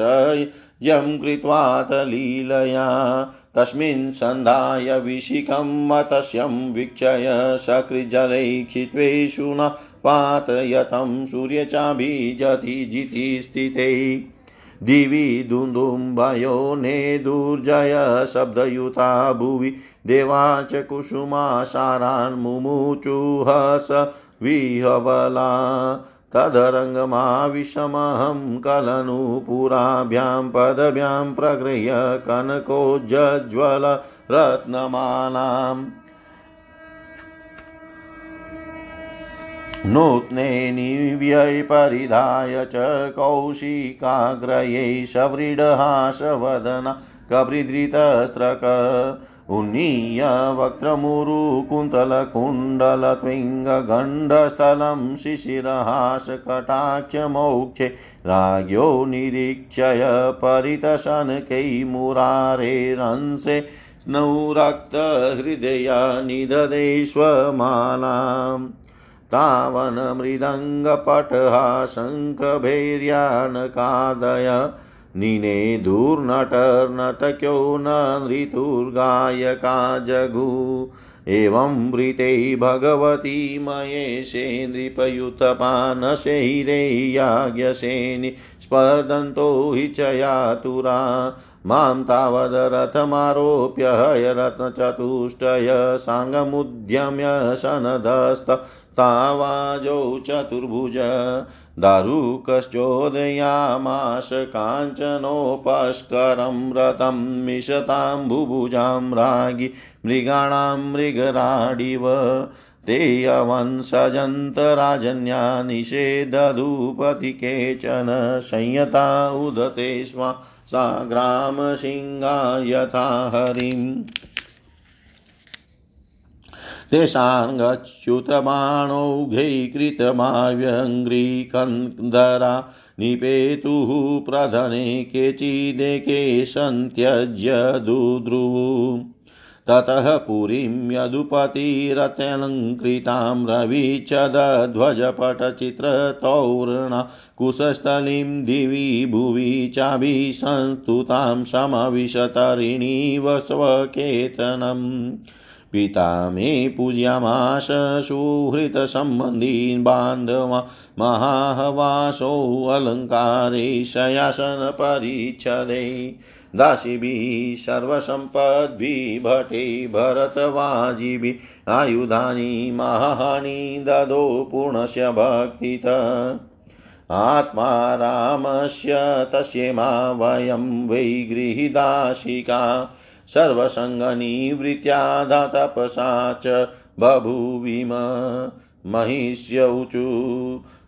Speaker 1: यं कृत्वात लीलया तस्मिन् सन्धाय विशिखं मतस्यं वीक्षय सकृज्जलैक्षित्वेषु न पातयतं सूर्यचाभिजति जिति स्थिते। दिवि दुन्दुम्भयो नेदुर्जय शब्दयुता भुवि देवा च कुसुमासारान्मुमुचुः स विहवला तदरङ्गमाविषमहं कलनुपुराभ्यां पदभ्यां प्रगृह्य कनकोज्ज्वलरत्नमालाम् नूत्ने निव्यै परिधाय च कौशिकाग्रयै सव्रीडहासवदना कबृधृतस्त्रक उन्नीय वक्त्रमुरुकुन्तलकुण्डलत्विङ्गगण्डस्थलं शिशिरहासकटाक्षमौक्षे राज्ञो निरीक्षय परितशनकैमुरारेरंसे नौरक्तहृदया निददेष्वमालाम् तावन् मृदङ्गपटहा शङ्खभैर्यानकादय निनेधुर्नटर्नतक्यो न नृतुर्गायका जगु। एवं वृते भगवती मयेशे नृपयुतपानशैरेयाज्ञसेनि स्पर्धन्तो हि च यातुरा। माँ तावदरथमारोप्य हयरत्नचतुष्टय साङ्गमुद्यम्य सनदस्त तावाजौ चतुर्भुज। दारुकश्चोदयामाश काञ्चनोपस्करं रतं मिषतां भुभुजां राज्ञि मृगाणां मृगराडिव। ते अवंसजन्तराजन्या निषेदधूपति केचन संयता उदते स्वा सा ग्रामसिंहा यथा हरिम्। तेषाङ्गच्युतबाणौघैकृतमाव्यङ्घ्रीकन्दरा निपेतुः प्रधने केचिदेके सन्त्यज्य दुद्रुवु ततः पुरीं यदुपतिरत्यलङ्कृतां रविचदध्वजपटचित्रतौर्णा कुशस्थलीं दिवि भुवि चाभिसंस्तुतां समविशतरिणीव स्वकेतनम्। पिता मे पूज्यामाश सुहृतसम्बन्धीन् बान्धवा महाहवासोऽलङ्कारे शयासनपरिच्छदे दासीभिः, सर्वसम्पद्भिः, भटे, भरतवाजिभिः, आयुधानि महानि ददो पूर्णस्य भक्तित। आत्मा रामस्य तस्येमा वयं वै गृहीदाशिका। सर्वसङ्गनिवृत्त्या तपसा च बभूविम महिष्यौचु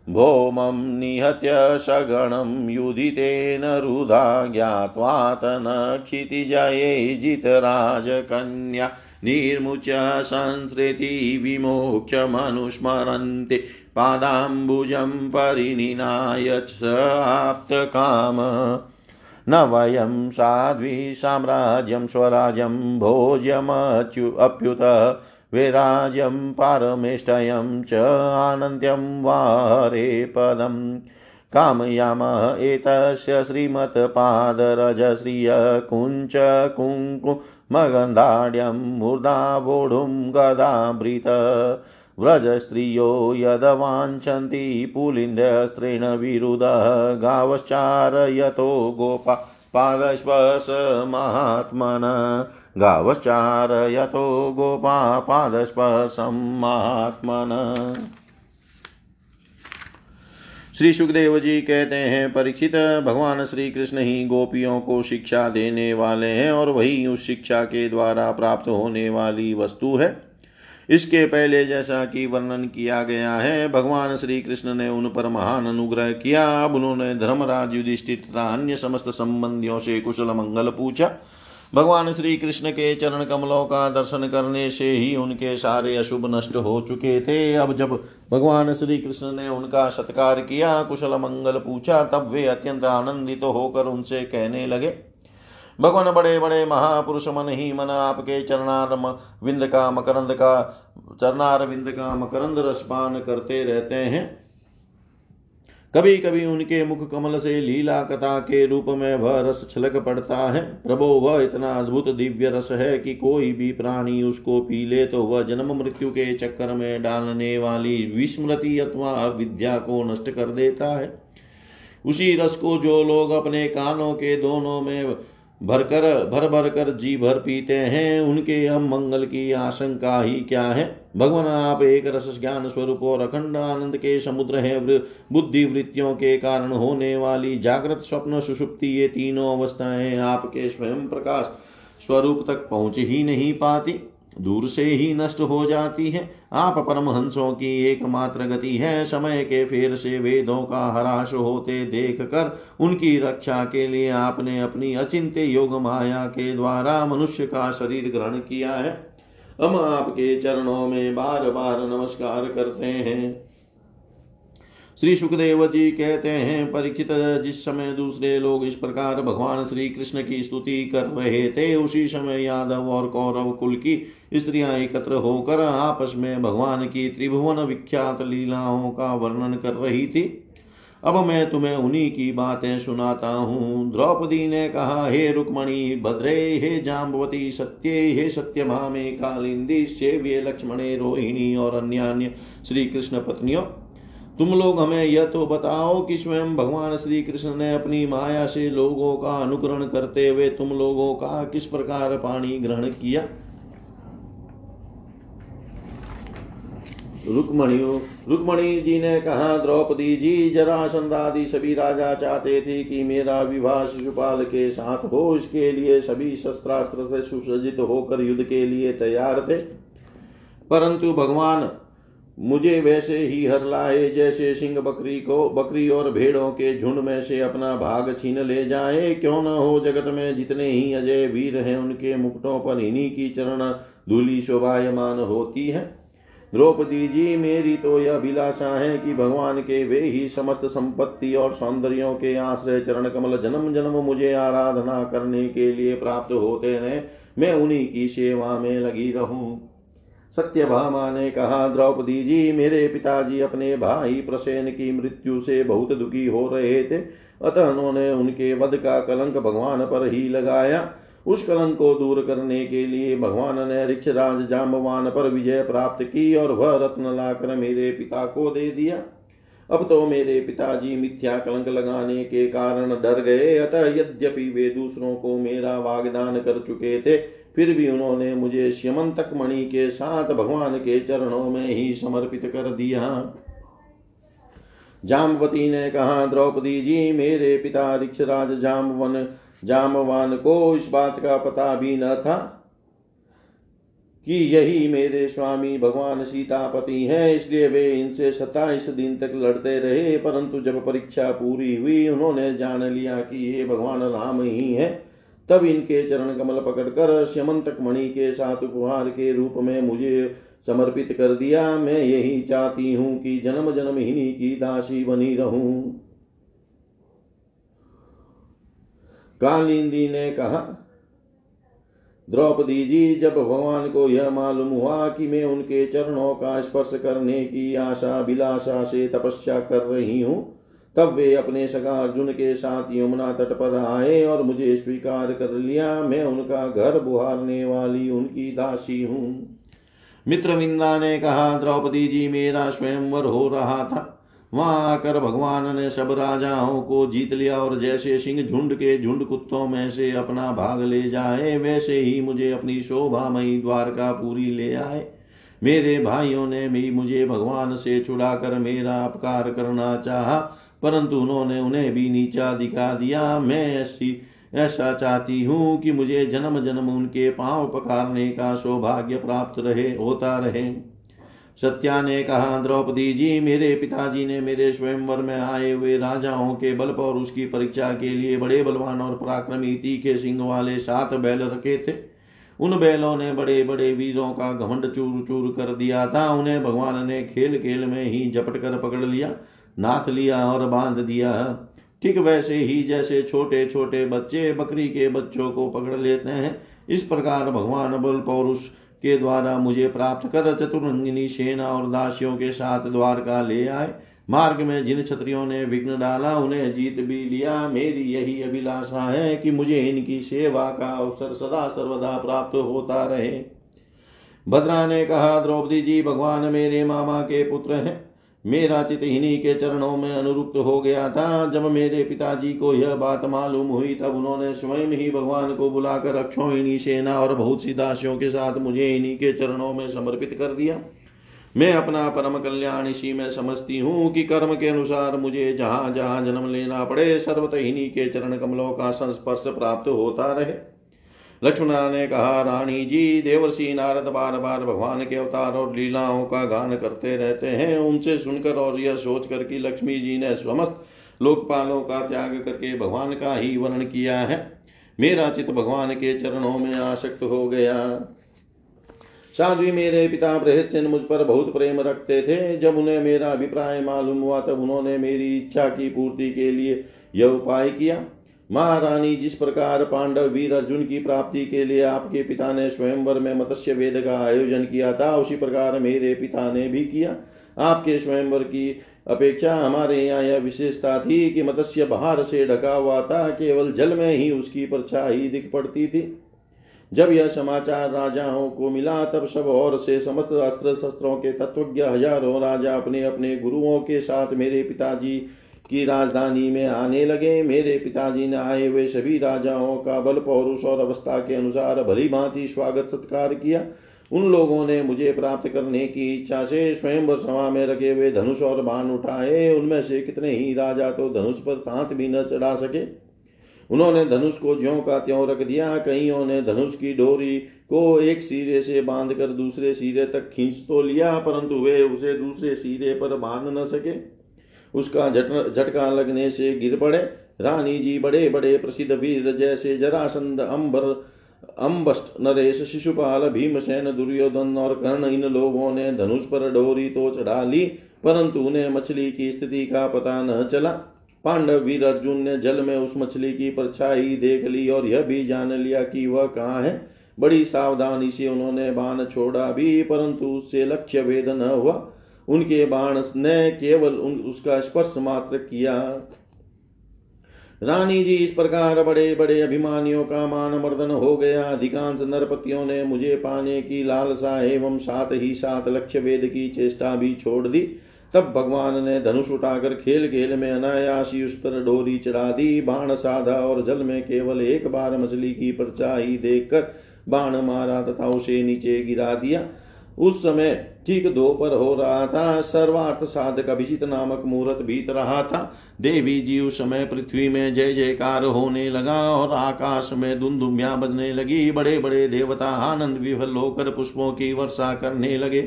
Speaker 1: भौमं निहत्य सगणं युधितेन रुधा ज्ञात्वात न क्षितिजये जितराजकन्या निर्मुच्य संसृति विमोक्ष्य मनुस्मरन्ते पादाम्बुजं परिनिनाय च आप्तकाम। न वयं साध्वी साम्राज्यं स्वराज्यं भोज्यमच्यु अप्युत वैराज्यं पारमेष्टयं च आनन्द्यं वारे पदम् कामयामः एतस्य श्रीमत्पादरजश्रिय कुञ्च कुङ्कुमगन्धाढ्यं मूर्धावोढुं गदाभृत व्रजस्त्रियो यदवाञ्छन्ति पुलिन्द्रस्त्रेण विरुदः गावश्चारयतो गोपा पादस्पर्श महात्मन। गावश्चारयतो गोपा पादस्पर्शं महात्मन। श्री सुखदेव जी कहते हैं, परीक्षित भगवान श्री कृष्ण ही गोपियों को शिक्षा देने वाले हैं और वही उस शिक्षा के द्वारा प्राप्त होने वाली वस्तु है। इसके पहले जैसा कि वर्णन किया गया है, भगवान श्री कृष्ण ने उन पर महान अनुग्रह किया। अब उन्होंने धर्मराज युधिष्ठिर तथा अन्य समस्त संबंधियों से कुशल मंगल पूछा। भगवान श्री कृष्ण के चरण कमलों का दर्शन करने से ही उनके सारे अशुभ नष्ट हो चुके थे। अब जब भगवान श्री कृष्ण ने उनका सत्कार किया, कुशल मंगल पूछा, तब वे अत्यंत आनंदित तो होकर उनसे कहने लगे भगवान बड़े बड़े महापुरुष मन ही मन आपके चरणार विंद का मकरंद का, चरणार विंद का मकरंद रसपान करते रहते हैं। कभी कभी उनके मुख कमल से लीला कथा के रूप में वह रस छलक पड़ता है। प्रभो, वह इतना अद्भुत दिव्य रस है कि कोई भी प्राणी उसको पी ले तो वह जन्म मृत्यु के चक्कर में डालने वाली विस्मृति अथवा विद्या को नष्ट कर देता है। उसी रस को जो लोग अपने कानों के दोनों में भरकर, भर भर कर जी भर पीते हैं। उनके हम मंगल की आशंका ही क्या है? भगवान, आप एक रस ज्ञान स्वरूप और अखंड आनंद के समुद्र है। बुद्धि वृत्तियों के कारण होने वाली जागृत स्वप्न सुषुप्ति ये तीनों अवस्थाएँ आपके स्वयं प्रकाश स्वरूप तक पहुँच ही नहीं पाती। दूर से ही नष्ट हो जाती है। आप परमहंसों की एकमात्र गति है। समय के फेर से वेदों का हराश होते देख कर उनकी रक्षा के लिए आपने अपनी अचिंत्य योग माया के द्वारा मनुष्य का शरीर ग्रहण किया है। हम आपके चरणों में बार बार नमस्कार करते हैं। श्री सुखदेव जी कहते हैं, परीक्षित, जिस समय दूसरे लोग इस प्रकार भगवान श्री कृष्ण की स्तुति कर रहे थे, उसी समय यादव और कौरव कुल की स्त्रियाँ एकत्र होकर आपस में भगवान की त्रिभुवन विख्यात लीलाओं का वर्णन कर रही थी। अब मैं तुम्हें उन्हीं की बातें सुनाता हूँ। द्रौपदी ने कहा, हे रुक्मणी, भद्रे, हे जाम्बवती सत्य, हे सत्य भामे कालिंदी, सेव्य, लक्ष्मणे, रोहिणी और अन्य अन्य श्री कृष्ण पत्नियों तुम लोग हमें यह तो बताओ कि स्वयं भगवान श्री कृष्ण ने अपनी माया से लोगों का अनुकरण करते हुए तुम लोगों का किस प्रकार पानी ग्रहण किया? रुक्मणियों, रुक्मणी जी ने कहा, द्रौपदी जी, जरा संदादि सभी राजा चाहते थे कि मेरा विवाह शिशुपाल के साथ हो, इसके लिए सभी शस्त्रास्त्र से सुसज्जित होकर युद्ध के लिए तैयार थे। परंतु भगवान मुझे वैसे ही हर लाए जैसे सिंह बकरी को, बकरी और भेड़ों के झुंड में से अपना भाग छीन ले जाए। क्यों न हो जगत में जितने ही अजय वीर हैं, उनके मुकुटों पर इन्हीं की चरण धूली शोभायमान होती है। द्रौपदी जी, मेरी तो यह अभिलाषा है कि भगवान के वे ही समस्त संपत्ति और सौंदर्यों के आश्रय चरण कमल जन्म जन्म मुझे आराधना करने के लिए प्राप्त होते रहे मैं उन्हीं की सेवा में लगी रहूँ। सत्यभामा ने कहा द्रौपदी जी मेरे पिताजी अपने भाई प्रसेन की मृत्यु से बहुत दुखी हो रहे थे। अतः उन्होंने उनके वध का कलंक भगवान पर ही लगाया। उस कलंक को दूर करने के लिए भगवान ने ऋक्षराज जाम्बवान पर विजय प्राप्त की और वह रत्न लाकर मेरे पिता को दे दिया। अब तो मेरे पिताजी मिथ्या कलंक लगाने के कारण डर गए। अतः यद्यपि वे दूसरों को मेरा वागदान कर चुके थे फिर भी उन्होंने मुझे श्यमंतक मणि के साथ भगवान के चरणों में ही समर्पित कर दिया। जामवती ने कहा, द्रौपदी जी, मेरे पिता ऋक्षराज जामवन, जामवान को इस बात का पता भी न था कि यही मेरे स्वामी भगवान सीतापति हैं, इसलिए वे इनसे सताइस दिन तक लड़ते रहे। परंतु जब परीक्षा पूरी हुई, उन्होंने जान लिया कि ये भगवान राम ही है। तब इनके चरण कमल पकड़कर श्यमंतक मणि के साथ उपहार के रूप में मुझे समर्पित कर दिया। मैं यही चाहती हूँ कि जन्म जन्म हिनी की दासी बनी रहूँ। कालिंदी ने कहा, द्रौपदी जी, जब भगवान को यह मालूम हुआ कि मैं उनके चरणों का स्पर्श करने की आशा विलासा से तपस्या कर रही हूँ तब वे अपने सगा अर्जुन के साथ यमुना तट पर आए और मुझे स्वीकार कर लिया। मैं उनका घर बुहारने वाली उनकी दासी हूँ। मित्रविंदा ने कहा, द्रौपदी जी, मेरा स्वयंवर हो रहा था। वहाँ आकर भगवान ने सब राजाओं को जीत लिया और जैसे सिंह झुंड के झुंड कुत्तों में से अपना भाग ले जाए, वैसे ही मुझे अपनी शोभामयी द्वारका पूरी ले आए। मेरे भाइयों ने भी मुझे भगवान से छुड़ाकर मेरा अपकार करना चाहा। परंतु उन्होंने उन्हें भी नीचा दिखा दिया। मैं ऐसी, ऐसा चाहती हूँ कि मुझे जन्म जन्म उनके पाँव पकारने का सौभाग्य प्राप्त रहे, होता रहे। सत्या ने कहा, द्रौपदी जी, मेरे पिताजी ने मेरे स्वयंवर में आए हुए राजाओं के बल पर उसकी परीक्षा के लिए बड़े बलवान और पराक्रमी तीखे सिंह वाले सात बैल रखे थे। उन बैलों ने बड़े बड़े वीरों का घमंड चूर चूर कर दिया था। उन्हें भगवान ने खेल खेल में ही झपट कर पकड़ लिया। नाथ लिया और बाँध दिया। ठीक वैसे ही जैसे छोटे छोटे बच्चे बकरी के बच्चों को पकड़ लेते हैं, इस प्रकार भगवान बल पौरुष के द्वारा मुझे प्राप्त कर चतुरंगिनी सेना और दासियों के साथ द्वारका ले आए। मार्ग में जिन क्षत्रियों ने विघ्न डाला, उन्हें जीत भी लिया। मेरी यही अभिलाषा है कि मुझे इनकी सेवा का अवसर सदा सर्वदा प्राप्त होता रहे। भद्रा ने कहा, द्रौपदी जी, भगवान मेरे मामा के पुत्र हैं। मेरा चित इन्हीं के चरणों में अनुरुक्त हो गया था। जब मेरे पिताजी को यह बात मालूम हुई, तब उन्होंने स्वयं ही भगवान को बुलाकर अक्षोहिणी सेना और बहुत सी दासियों के साथ मुझे इन्हीं के चरणों में समर्पित कर दिया। मैं अपना परम कल्याण इसी में समझती हूँ कि कर्म के अनुसार मुझे जहाँ जहाँ जन्म लेना पड़े, सर्वत इन्हीं के चरण कमलों का संस्पर्श प्राप्त होता रहे। लक्ष्मणा ने कहा रानी जी देवर्षि नारद बार बार भगवान के अवतार और लीलाओं का गान करते रहते हैं। उनसे सुनकर और यह सोच कर कि लक्ष्मी जी ने समस्त लोकपालों का त्याग करके भगवान का ही वर्णन किया है, मेरा चित भगवान के चरणों में आसक्त हो गया। साध्वी मेरे पिता बृहत्सेन मुझ पर बहुत प्रेम रखते थे। जब उन्हें मेरा अभिप्राय मालूम हुआ, तब उन्होंने मेरी इच्छा की पूर्ति के लिए यह उपाय किया। महारानी, जिस प्रकार पांडव वीर अर्जुन की प्राप्ति के लिए आपके पिता ने स्वयंवर में मत्स्य वेद का आयोजन किया था, उसी प्रकार मेरे पिता ने भी किया। आपके स्वयंवर की अपेक्षा हमारे यहाँ यह विशेषता थी कि मत्स्य बाहर से ढका हुआ था, केवल जल में ही उसकी परछाई दिख पड़ती थी। जब यह समाचार राजाओं को मिला, तब सब और से समस्त अस्त्र शस्त्रों के तत्वज्ञ हज़ारों राजा अपने अपने गुरुओं के साथ मेरे पिताजी की राजधानी में आने लगे। मेरे पिताजी ने आए हुए सभी राजाओं का बल, पौरुष और अवस्था के अनुसार भली भांति स्वागत सत्कार किया। उन लोगों ने मुझे प्राप्त करने की इच्छा से स्वयं सभा में रखे हुए धनुष और बाण उठाए। उनमें से कितने ही राजा तो धनुष पर तांत भी न चढ़ा सके। उन्होंने धनुष को ज्यो का त्यों रख दिया। कईयों ने धनुष की डोरी को एक सिरे से बाँध कर दूसरे सिरे तक खींच तो लिया, परंतु वे उसे दूसरे सिरे पर बाँध न सके। उसका झटका लगने से गिर पड़े। रानी जी बड़े बड़े प्रसिद्ध वीर जैसे जरासंध, अंबर अम्बस्ट नरेश, शिशुपाल, भीमसेन, दुर्योधन और कर्ण इन लोगों ने धनुष पर डोरी तो चढ़ा ली, परंतु उन्हें मछली की स्थिति का पता न चला। पांडव वीर अर्जुन ने जल में उस मछली की परछाई देख ली और यह भी जान लिया कि वह कहाँ है। बड़ी सावधानी से उन्होंने बाण छोड़ा भी, परंतु उससे लक्ष्य वेद न हुआ। उनके बाण ने केवल उन, उसका स्पर्श मात्र किया। रानी जी इस प्रकार बड़े बड़े अभिमानियों का मान मर्दन हो गया। अधिकांश नरपतियों ने मुझे पाने की लालसा एवं साथ ही साथ लक्ष्य वेद की चेष्टा भी छोड़ दी। तब भगवान ने धनुष उठाकर खेल खेल में अनायासी उस पर डोरी चढ़ा दी। बाण साधा और जल में केवल एक बार मछली की परछाई देखकर बाण मारा तथा उसे नीचे गिरा दिया। उस समय ठीक दोपहर हो रहा था। सर्वार्थ साधक अभिजित नामक मुहूर्त बीत रहा था। देवी जी उस समय पृथ्वी में जय जयकार होने लगा और आकाश में धुंधुमिया बजने लगी। बड़े बड़े देवता आनंद विफल होकर पुष्पों की वर्षा करने लगे।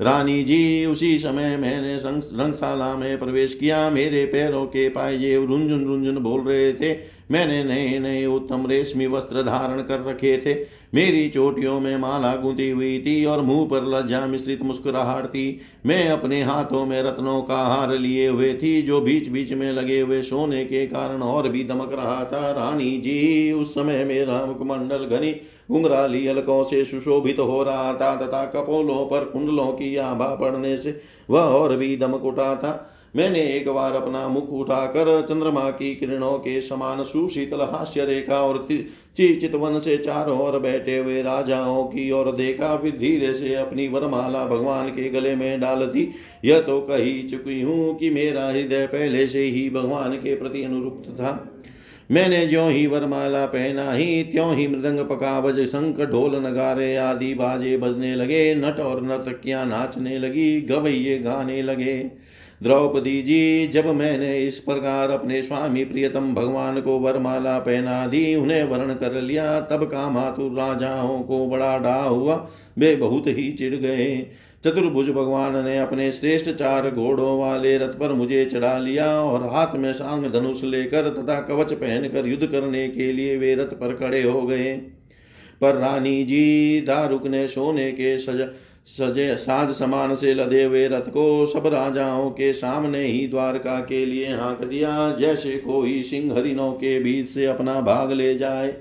Speaker 1: रानी जी, उसी समय मैंने रंगशाला में प्रवेश किया। मेरे पैरों के पायजे रुंझुन रुंझुन बोल रहे थे। मैंने नए नए उत्तम रेशमी वस्त्र धारण कर रखे थे। मेरी चोटियों में माला गुंती हुई थी और मुँह पर लज्जा मिश्रित मुस्कुराहट थी मैं अपने हाथों में रत्नों का हार लिए हुए थी, जो बीच बीच में लगे हुए सोने के कारण और भी दमक रहा था। रानी जी, उस समय मेरा मुखमंडल घनी घुंघराली अलकों से सुशोभित हो रहा था, तथा कपोलों पर कुंडलों की आभा पड़ने से वह और भी दमक उठा था। मैंने एक बार अपना मुख उठाकर चंद्रमा की किरणों के समान सुशीतल हास्य रेखा और चितवन से चारों ओर बैठे हुए राजाओं की ओर देखा, फिर धीरे से अपनी वरमाला भगवान के गले में डाल दी। यह तो कही चुकी हूँ कि मेरा हृदय पहले से ही भगवान के प्रति अनुरुक्त था। मैंने ज्यो ही वरमाला पहना ही, त्यों ही मृदंग पकावज, शंख ढोल नगारे आदि बाजे बजने लगे, नट और नर्तकियाँ नाचने लगी, गवैये गाने लगे। द्रौपदी जी, जब मैंने इस प्रकार अपने स्वामी प्रियतम भगवान को वरमाला पहना दी, उन्हें वर्ण कर लिया, तब कामातुर राजाओं को बड़ा डा हुआ। वे बहुत ही चिढ़ गए। चतुर्भुज भगवान ने अपने श्रेष्ठ चार घोड़ों वाले रथ पर मुझे चढ़ा लिया और हाथ में सांग धनुष लेकर तथा कवच पहनकर युद्ध करने के लिए वे रथ पर खड़े हो गए। पर रानी जी, दारुक ने सोने के सज सजे साज समान से लदे हुए रथ को सब राजाओं के सामने ही द्वारका के लिए हाँक दिया। जैसे कोई सिंह हरिणों के बीच से अपना भाग ले जाए।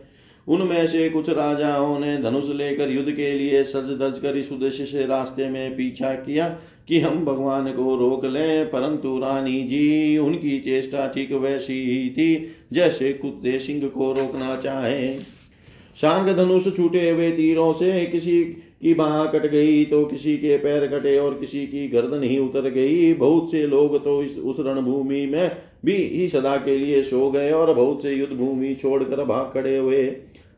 Speaker 1: उनमें से कुछ राजाओं ने धनुष लेकर युद्ध के लिए सज धज कर इस उद्देश्य से रास्ते में पीछा किया कि हम भगवान को रोक लें, परंतु रानी जी, उनकी चेष्टा ठीक वैसी ही थी, जैसे कुत्ते सिंह को रोकना चाहे। शांग धनुष छूटे हुए तीरों से किसी की बाह कट गई तो किसी के पैर कटे और किसी की गर्दन ही उतर गई। बहुत से लोग तो इस, उस रणभूमि में भी ही सदा के लिए सो गए और बहुत से युद्ध भूमि छोड़कर भाग खड़े हुए।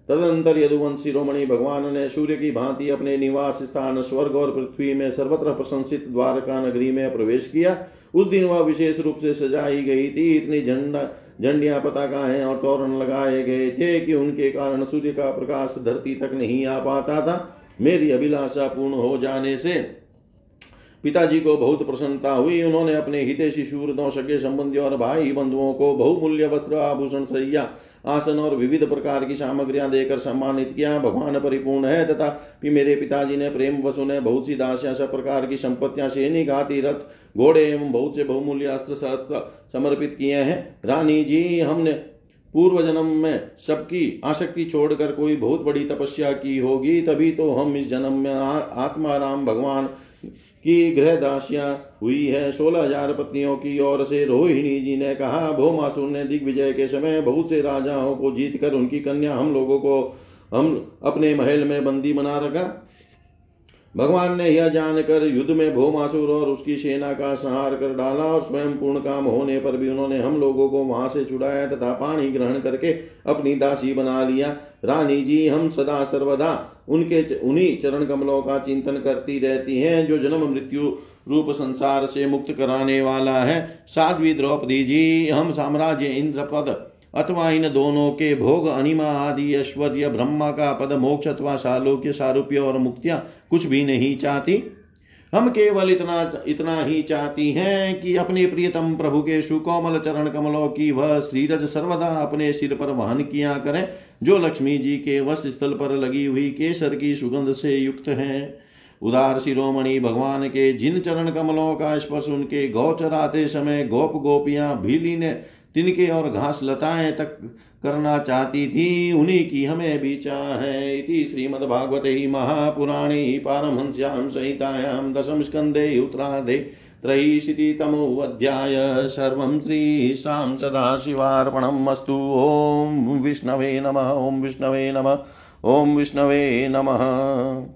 Speaker 1: तदंतर यदुवंशी शिरोमणि भगवान ने सूर्य की भांति अपने निवास स्थान स्वर्ग और पृथ्वी में सर्वत्र प्रशंसित द्वारका नगरी में प्रवेश किया। उस दिन वह विशेष रूप से सजाई गई थी। इतनी झंडा, झंडिया पताकाएँ और तोरण लगाए गए थे कि उनके कारण सूर्य का प्रकाश धरती तक नहीं आ पाता था। मेरी अभिलाषा पूर्ण हो जाने से पिताजी को बहुत प्रसन्नता हुई। उन्होंने अपने हितेशी शूर दो सके संबंधी और भाई बंधुओं को बहुमूल्य वस्त्र, आभूषण, सैया, आसन और विविध प्रकार की सामग्रियाँ देकर सम्मानित किया। भगवान परिपूर्ण है तथा मेरे पिताजी ने प्रेम वसु ने बहुत सी दासियाँ, सब प्रकार की संपत्तियाँ, सैनिक हाथी रथ घोड़े एवं बहुत से बहुमूल्य अस्त्र समर्पित किए हैं। रानी जी, हमने पूर्व जन्म में सबकी आसक्ति छोड़कर कोई बहुत बड़ी तपस्या की होगी, तभी तो हम इस जन्म में आत्मा राम भगवान की गृह दासियाँ हुई है। सोलह हज़ार पत्नियों की ओर से रोहिणी जी ने कहा, भोमासुर ने दिग्विजय के समय बहुत से राजाओं को जीत कर उनकी कन्या हम लोगों को हम अपने महल में बंदी बना रखा। भगवान ने यह जानकर युद्ध में भोमासुर और उसकी सेना का संहार कर डाला और स्वयं पूर्ण काम होने पर भी उन्होंने हम लोगों को वहाँ से छुड़ाया तथा पानी ग्रहण करके अपनी दासी बना लिया। रानी जी, हम सदा सर्वदा उनके उन्हीं चरण कमलों का चिंतन करती रहती हैं जो जन्म मृत्यु रूप संसार से मुक्त कराने वाला है। साध्वी द्रौपदी जी, हम साम्राज्य इंद्र पद अथवा इन दोनों के भोग अनिमा आदि, ऐश्वर्य, ब्रह्मा का पद, मोक्ष अथवा सालोक्य सारूप्य और मुक्तियाँ कुछ भी नहीं चाहती। हम केवल इतना इतना ही चाहती हैं कि अपने प्रियतम प्रभु के सुकोमल चरण कमलों की वह श्रीरज सर्वदा अपने सिर पर वहन किया करें, जो लक्ष्मी जी के वस्त्र स्थल पर लगी हुई केसर की सुगंध से युक्त है। उदार शिरोमणि भगवान के जिन चरण कमलों का स्पर्श उनके गौचराते समय गोप गोपियाँ भीली ने तिनके और घास लताएँ तक करना चाहती थी, उन्हीं की हमें भी चाहे इति श्रीमद्भागवते महापुराणे पारमहंस्यां संहितायां दशम स्कन्धे उत्तरार्धे त्रयीशितितमोऽध्याय। सर्वं श्रीशां सदाशिवार्पणम् अस्तु। ॐ विष्णवे नमः, ॐ विष्णवे नमः, ॐ विष्णवे नमः।